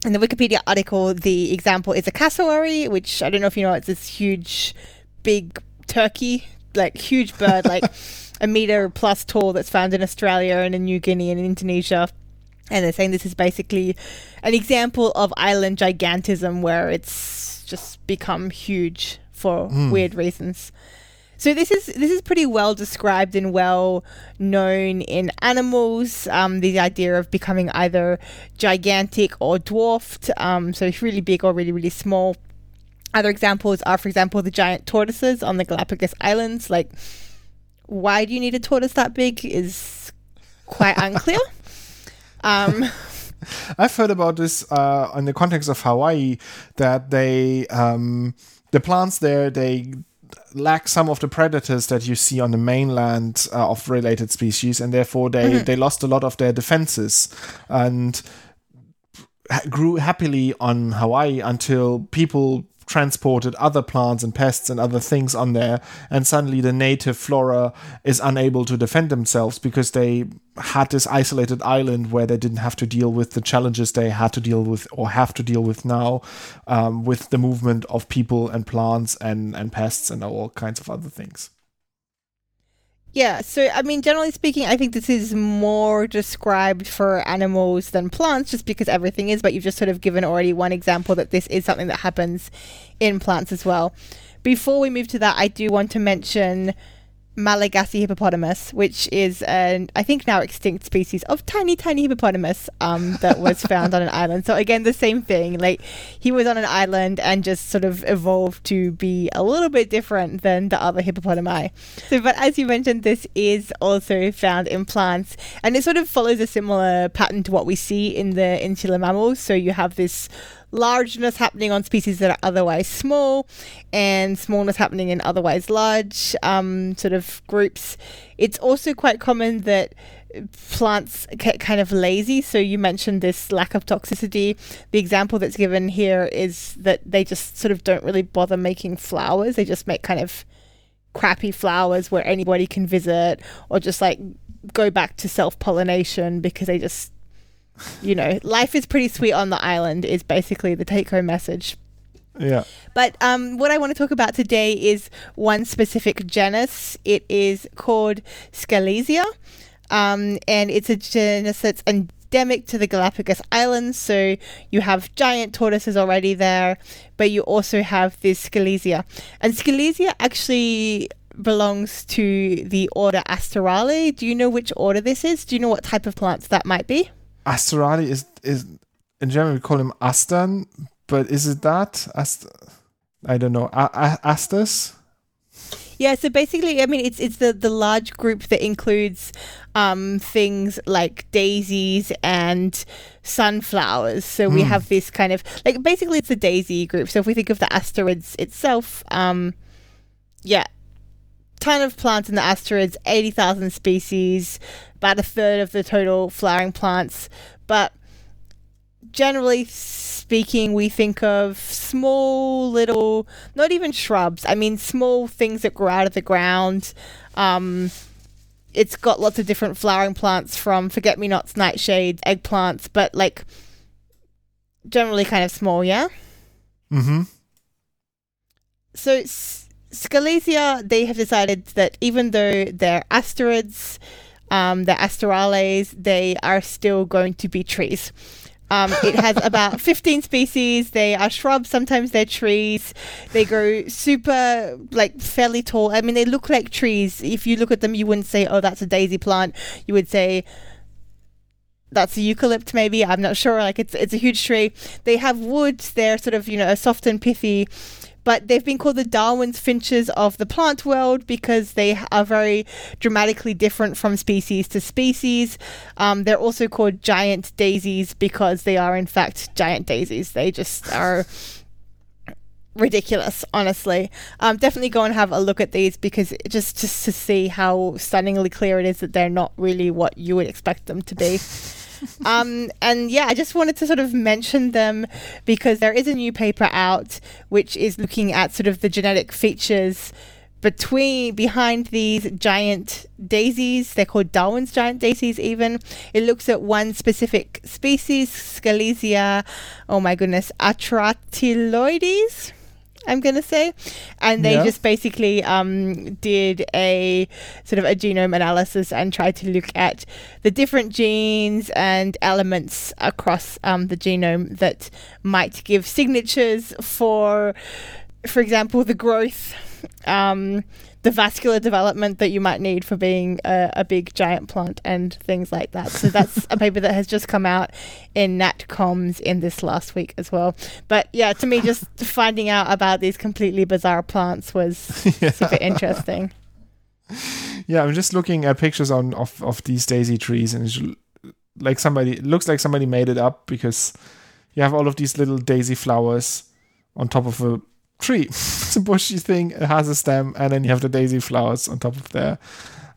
in the Wikipedia article, the example is a cassowary, which I don't know if you know, it's this huge, big turkey, like huge bird, like a meter plus tall that's found in Australia and in New Guinea and in Indonesia. And they're saying this is basically an example of island gigantism where it's just become huge for weird reasons. So this is this is pretty well described and well known in animals. Um, the idea of becoming either gigantic or dwarfed, um, so it's really big or really really small. Other examples are, for example, the giant tortoises on the Galapagos Islands. Like, why do you need a tortoise that big is quite unclear. Um, I've heard about this uh, in the context of Hawaii that they um, the plants there they lack some of the predators that you see on the mainland uh, of related species, and therefore they they lost a lot of their defenses and grew happily on Hawaii until people transported other plants and pests and other things on there and suddenly the native flora is unable to defend themselves because they had this isolated island where they didn't have to deal with the challenges they had to deal with or have to deal with now um, with the movement of people and plants and, and pests and all kinds of other things Yeah, so I mean, generally speaking, I think this is more described for animals than plants, just because everything is. But you've just sort of given already one example that this is something that happens in plants as well. Before we move to that, I do want to mention Malagasy hippopotamus, which is an I think now extinct species of tiny, tiny hippopotamus um, that was found on an island. So again, the same thing. Like he was on an island and just sort of evolved to be a little bit different than the other hippopotami. So, but as you mentioned, this is also found in plants, and it sort of follows a similar pattern to what we see in the insular mammals. So you have this largeness happening on species that are otherwise small and smallness happening in otherwise large um, sort of groups. It's also quite common that plants get kind of lazy. So you mentioned this lack of toxicity. The example that's given here is that they just sort of don't really bother making flowers. They just make kind of crappy flowers where anybody can visit or just like go back to self pollination because they just you know, life is pretty sweet on the island is basically the take home message. yeah But um, what I want to talk about today is one specific genus. It is called Scalesia, um, and it's a genus that's endemic to the Galapagos Islands. So you have giant tortoises already there, but you also have this Scalesia. And Scalesia actually belongs to the order Asterale. Do you know which order this is? Do you know what type of plants that might be? Asterali is is in German we call him Astern, but is it that Ast? I don't know. A- A- Asters? Yeah, so basically, I mean, it's it's the the large group that includes um, things like daisies and sunflowers. So we have this kind of like basically it's a daisy group. So if we think of the Asterids itself, um, yeah, ton of plants in the eighty thousand species, about a third of the total flowering plants, but generally speaking, we think of small little, not even shrubs. I mean, small things that grow out of the ground. Um, it's got lots of different flowering plants from forget me nots, nightshades, eggplants, but like generally kind of small, yeah? Mm-hmm. So, S- Scalesia, they have decided that even though they're asteroids, um, they're asterales, they are still going to be trees. Um, it has about 15 species. They are shrubs, sometimes they're trees. They grow super, like, fairly tall. I mean, they look like trees. If you look at them, you wouldn't say, oh, that's a daisy plant. You would say, that's a eucalypt, maybe. I'm not sure. Like, it's, it's a huge tree. They have wood. They're sort of, you know, soft and pithy but they've been called the Darwin's finches of the plant world because they are very dramatically different from species to species. Um, they're also called giant daisies because they are, in fact, giant daisies. They just are ridiculous, honestly. Um, definitely go and have a look at these because just just to see how stunningly clear it is that they're not really what you would expect them to be. um, and yeah, I just wanted to sort of mention them because there is a new paper out which is looking at sort of the genetic features between behind these giant daisies. They're called darwin's giant daisies even. It looks at one specific species scalesia oh my goodness atratiloides I'm going to say. And they Yeah. just basically um, did a sort of a genome analysis and tried to look at the different genes and elements across um, the genome that might give signatures for, for example, the growth. Um, the vascular development that you might need for being a, a big giant plant and things like that. So that's a paper that has just come out in NatComs in this last week as well. But yeah, to me, just finding out about these completely bizarre plants was super interesting. Yeah, I'm just looking at pictures on of, of these daisy trees, and it's like somebody it looks like somebody made it up because you have all of these little daisy flowers on top of a tree. it's a bushy thing. It has a stem, and then you have the daisy flowers on top of there.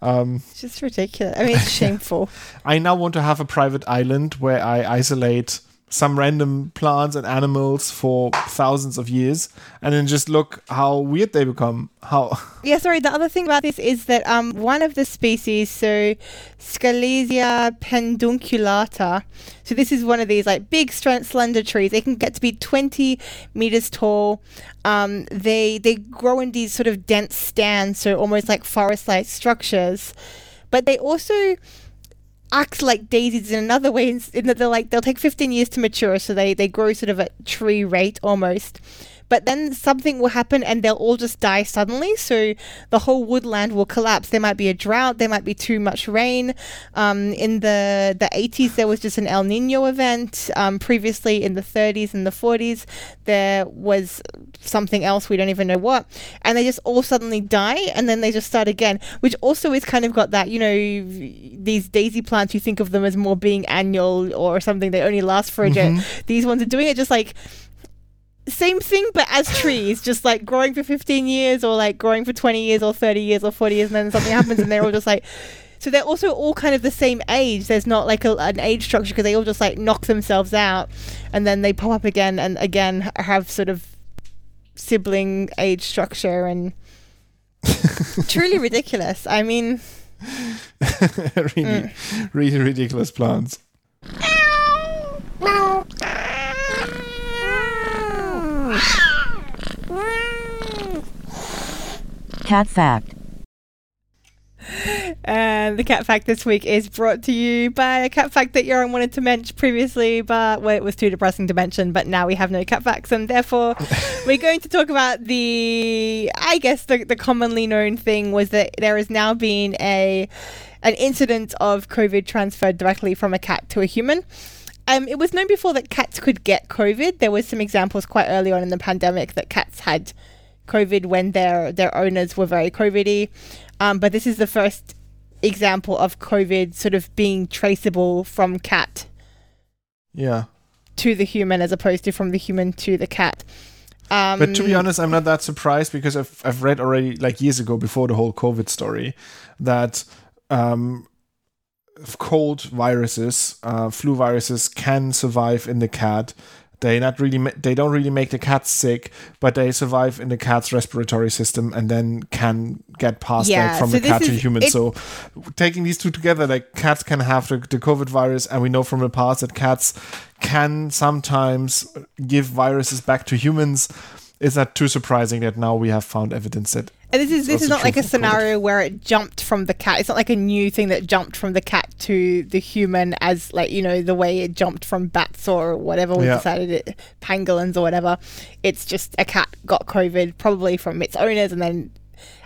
Um, It's just ridiculous. I mean, it's shameful. I now want to have a private island where I isolate some random plants and animals for thousands of years, and then just look how weird they become. How Yeah, sorry. The other thing about this is that um, one of the species, so Scalesia pendunculata, so this is one of these like big, slender trees. They can get to be 20 meters tall. Um, they they grow in these sort of dense stands, so almost like forest-like structures. But they also act like daisies in another way in, in that they're like they'll take 15 years to mature so they they grow sort of at tree rate almost but then something will happen and they'll all just die suddenly. So the whole woodland will collapse. There might be a drought. There might be too much rain. Um, in the the 80s there was just an el nino event. Um, previously in the 30s and the 40s there was something else. We don't even know what. And they just all suddenly die and then they just start again which also is kind of got that you know these daisy plants you think of them as more being annual or something. They only last for a day these ones are doing it just like same thing but as trees just like growing for 15 years or like growing for 20 years or 30 years or 40 years and then something happens and they're all just like so they're also all kind of the same age. There's not like a, an age structure because they all just like knock themselves out and then they pop up again and again have sort of sibling age structure and truly ridiculous. I mean really, mm. really ridiculous plants. Cat fact. And the cat fact this week is brought to you by a cat fact that Joran wanted to mention previously, but well, it was too depressing to mention. But now we have no cat facts, and therefore we're going to talk about the, I guess the, the commonly known thing was that there has now been a an incident of COVID transferred directly from a cat to a human. Um, it was known before that cats could get COVID. There was some examples quite early on in the pandemic that cats had COVID when their their owners were very COVIDy. Um, but this is the first example of COVID sort of being traceable from cat Yeah. to the human as opposed to from the human to the cat. Um, But to be honest, I'm not that surprised because I've I've read already like years ago before the whole COVID story that um, cold viruses, uh, flu viruses, can survive in the cat. They not really ma- they don't really make the cat sick, but they survive in the cat's respiratory system and then can get passed Yeah, like from so the cat this to is- human. it- So taking these two together, like cats can have the, the COVID virus, and we know from the past that cats can sometimes give viruses back to humans. It's not too surprising that now we have found evidence that And this is this is not like a scenario where it jumped from the cat. It's not like a new thing that jumped from the cat to the human, as like you know the way it jumped from bats or whatever we Yeah. decided it, pangolins or whatever. It's just a cat got COVID probably from its owners, and then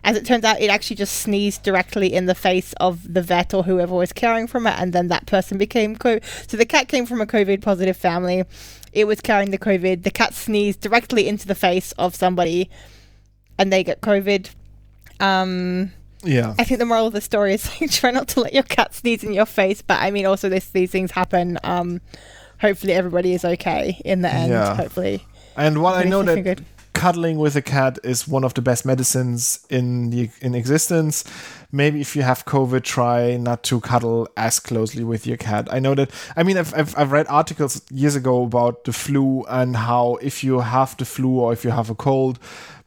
as it turns out, it actually just sneezed directly in the face of the vet or whoever was caring for it, and then that person became COVID. So the cat came from a COVID positive family. It was carrying the COVID. The cat sneezed directly into the face of somebody, and they get COVID. Um, yeah I think the moral of the story is like, try not to let your cat sneeze in your face. But I mean, also this these things happen. Um, hopefully everybody is okay in the end. Yeah. Hopefully, And while I know that good. cuddling with a cat is one of the best medicines in the in existence, maybe if you have COVID, try not to cuddle as closely with your cat. I know that. I mean, I've I've, I've read articles years ago about the flu and how if you have the flu or if you have a cold.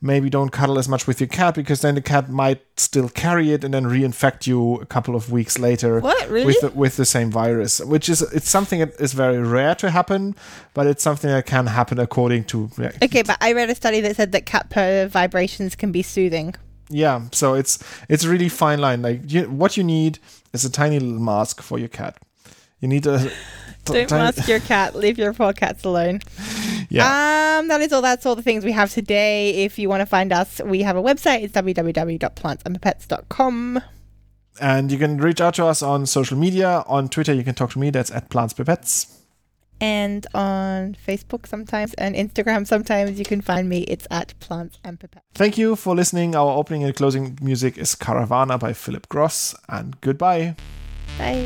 Maybe don't cuddle as much with your cat because then the cat might still carry it and then reinfect you a couple of weeks later What, really? with the, with the same virus, which is it's something that is very rare to happen, but it's something that can happen according to yeah, Okay, but I read a study that said that cat purr vibrations can be soothing. yeah so it's it's a really fine line like you, what you need is a tiny little mask for your cat you need a t- Don't mask your cat. Leave your poor cats alone. yeah Um, that is all. That's all the things we have today. If you want to find us, we have a website. It's www.plantsandpipettes.com. and you can reach out to us on social media on twitter you can talk to me that's at plantsbepets. And on Facebook sometimes and Instagram sometimes you can find me. It's at Plants and Pipettes. thank you for listening our opening and closing music is caravana by philip gross and goodbye Bye.